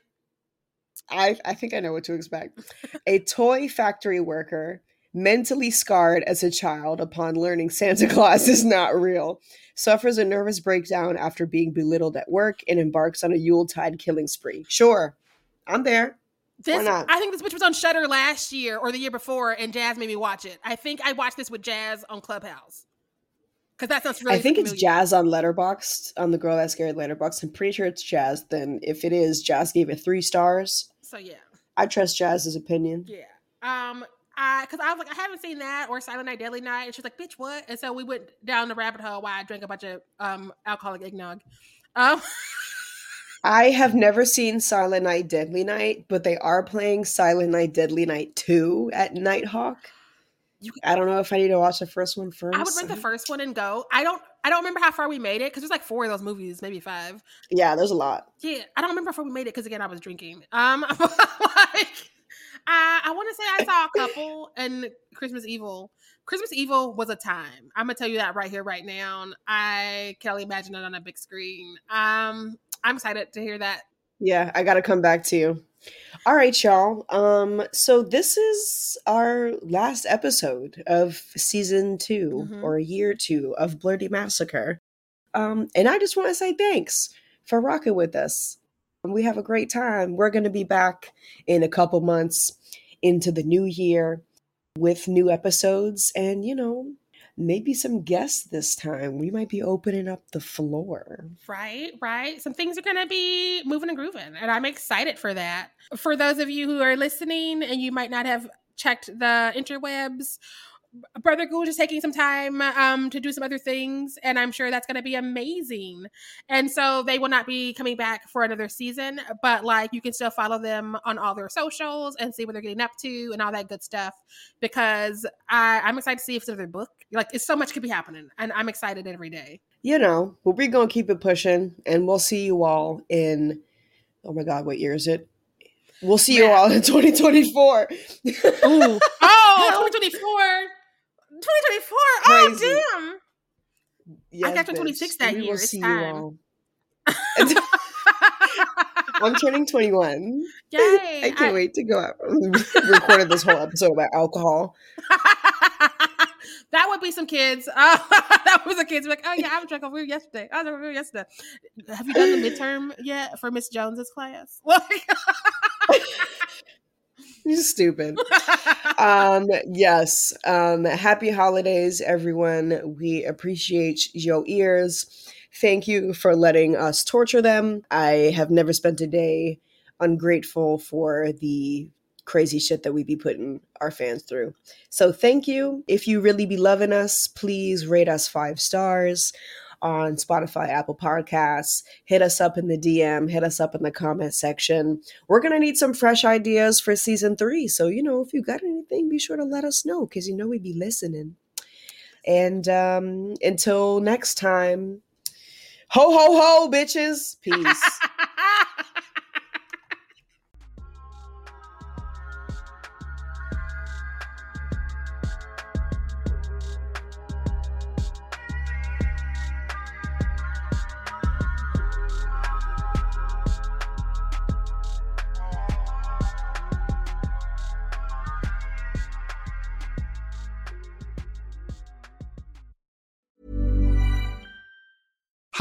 I, I think I know what to expect. a toy factory worker, mentally scarred as a child upon learning Santa Claus is not real, suffers a nervous breakdown after being belittled at work and embarks on a Yuletide killing spree. Sure, I'm there. This? I think this bitch was on Shudder last year or the year before, and Jazz made me watch it. I think I watched this with Jazz on Clubhouse because that sounds really. I think it's. Jazz on Letterboxd on the Girl That Scared Letterboxd. I'm pretty sure it's Jazz. Then if it is, Jazz gave it three stars. So yeah, I trust Jazz's opinion. yeah. Um, I because I was like, I haven't seen that or Silent Night, Deadly Night, and she's like, bitch, what? And so we went down the rabbit hole while I drank a bunch of um alcoholic eggnog. Um, I have never seen Silent Night, Deadly Night, but they are playing Silent Night, Deadly Night 2 at Nitehawk. You- I don't know if I need to watch the first one first. I would rent the first one and go. I don't. I don't remember how far we made it because there's like four of those movies, maybe five. Yeah, there's a lot. Yeah, I don't remember how far we made it because again I was drinking. Um, like I, I want to say I saw a couple and Christmas Evil. Christmas Evil was a time. I'm gonna tell you that right here, right now. I can only imagine it on a big screen. Um, I'm excited to hear that. Yeah, I got to come back to you. All right, y'all. Um, so this is our last episode of season 2 Mhm. or year two of Blerdy Massacre. Um, and I just want to say thanks for rocking with us. We have a great time. We're going to be back in a couple months into the new year with new episodes and, you know, maybe some guests this time. We might be opening up the floor. Right, right. Some things are going to be moving and grooving, and I'm excited for that. For those of you who are listening and you might not have checked the interwebs, Brother Gouge is taking some time um, to do some other things, and I'm sure that's going to be amazing. And so they will not be coming back for another season, but like you can still follow them on all their socials and see what they're getting up to and all that good stuff. Because I, I'm excited to see if it's another book. Like, it's so much could be happening, and I'm excited every day. you know, but we're gonna keep it pushing, and we'll see you all in. Oh my God, what year is it? We'll see you all in 2024. Oh, 2024. 2024. Oh, Crazy. damn. Yes, got 26 that We year. It's you time. all. I'm turning 21. Yay. I can't wait to go out. We recorded this whole episode about alcohol. that would be some kids. Uh, that was a kids like, oh yeah, I was drunk over yesterday. I was drunk over yesterday. Have you done the midterm yet for Miss Jones's class? Like, You're stupid. um yes um happy holidays everyone. We appreciate your ears. Thank you for letting us torture them. I have never spent a day ungrateful for the crazy shit that we be putting our fans through. So thank you. If you really be loving us please rate us five stars on spotify apple podcasts hit us up in the dm hit us up in the comment section we're gonna need some fresh ideas for season three. So you know, if you got anything, be sure to let us know because you know we'd be listening. And um, until next time, ho ho ho, bitches. Peace.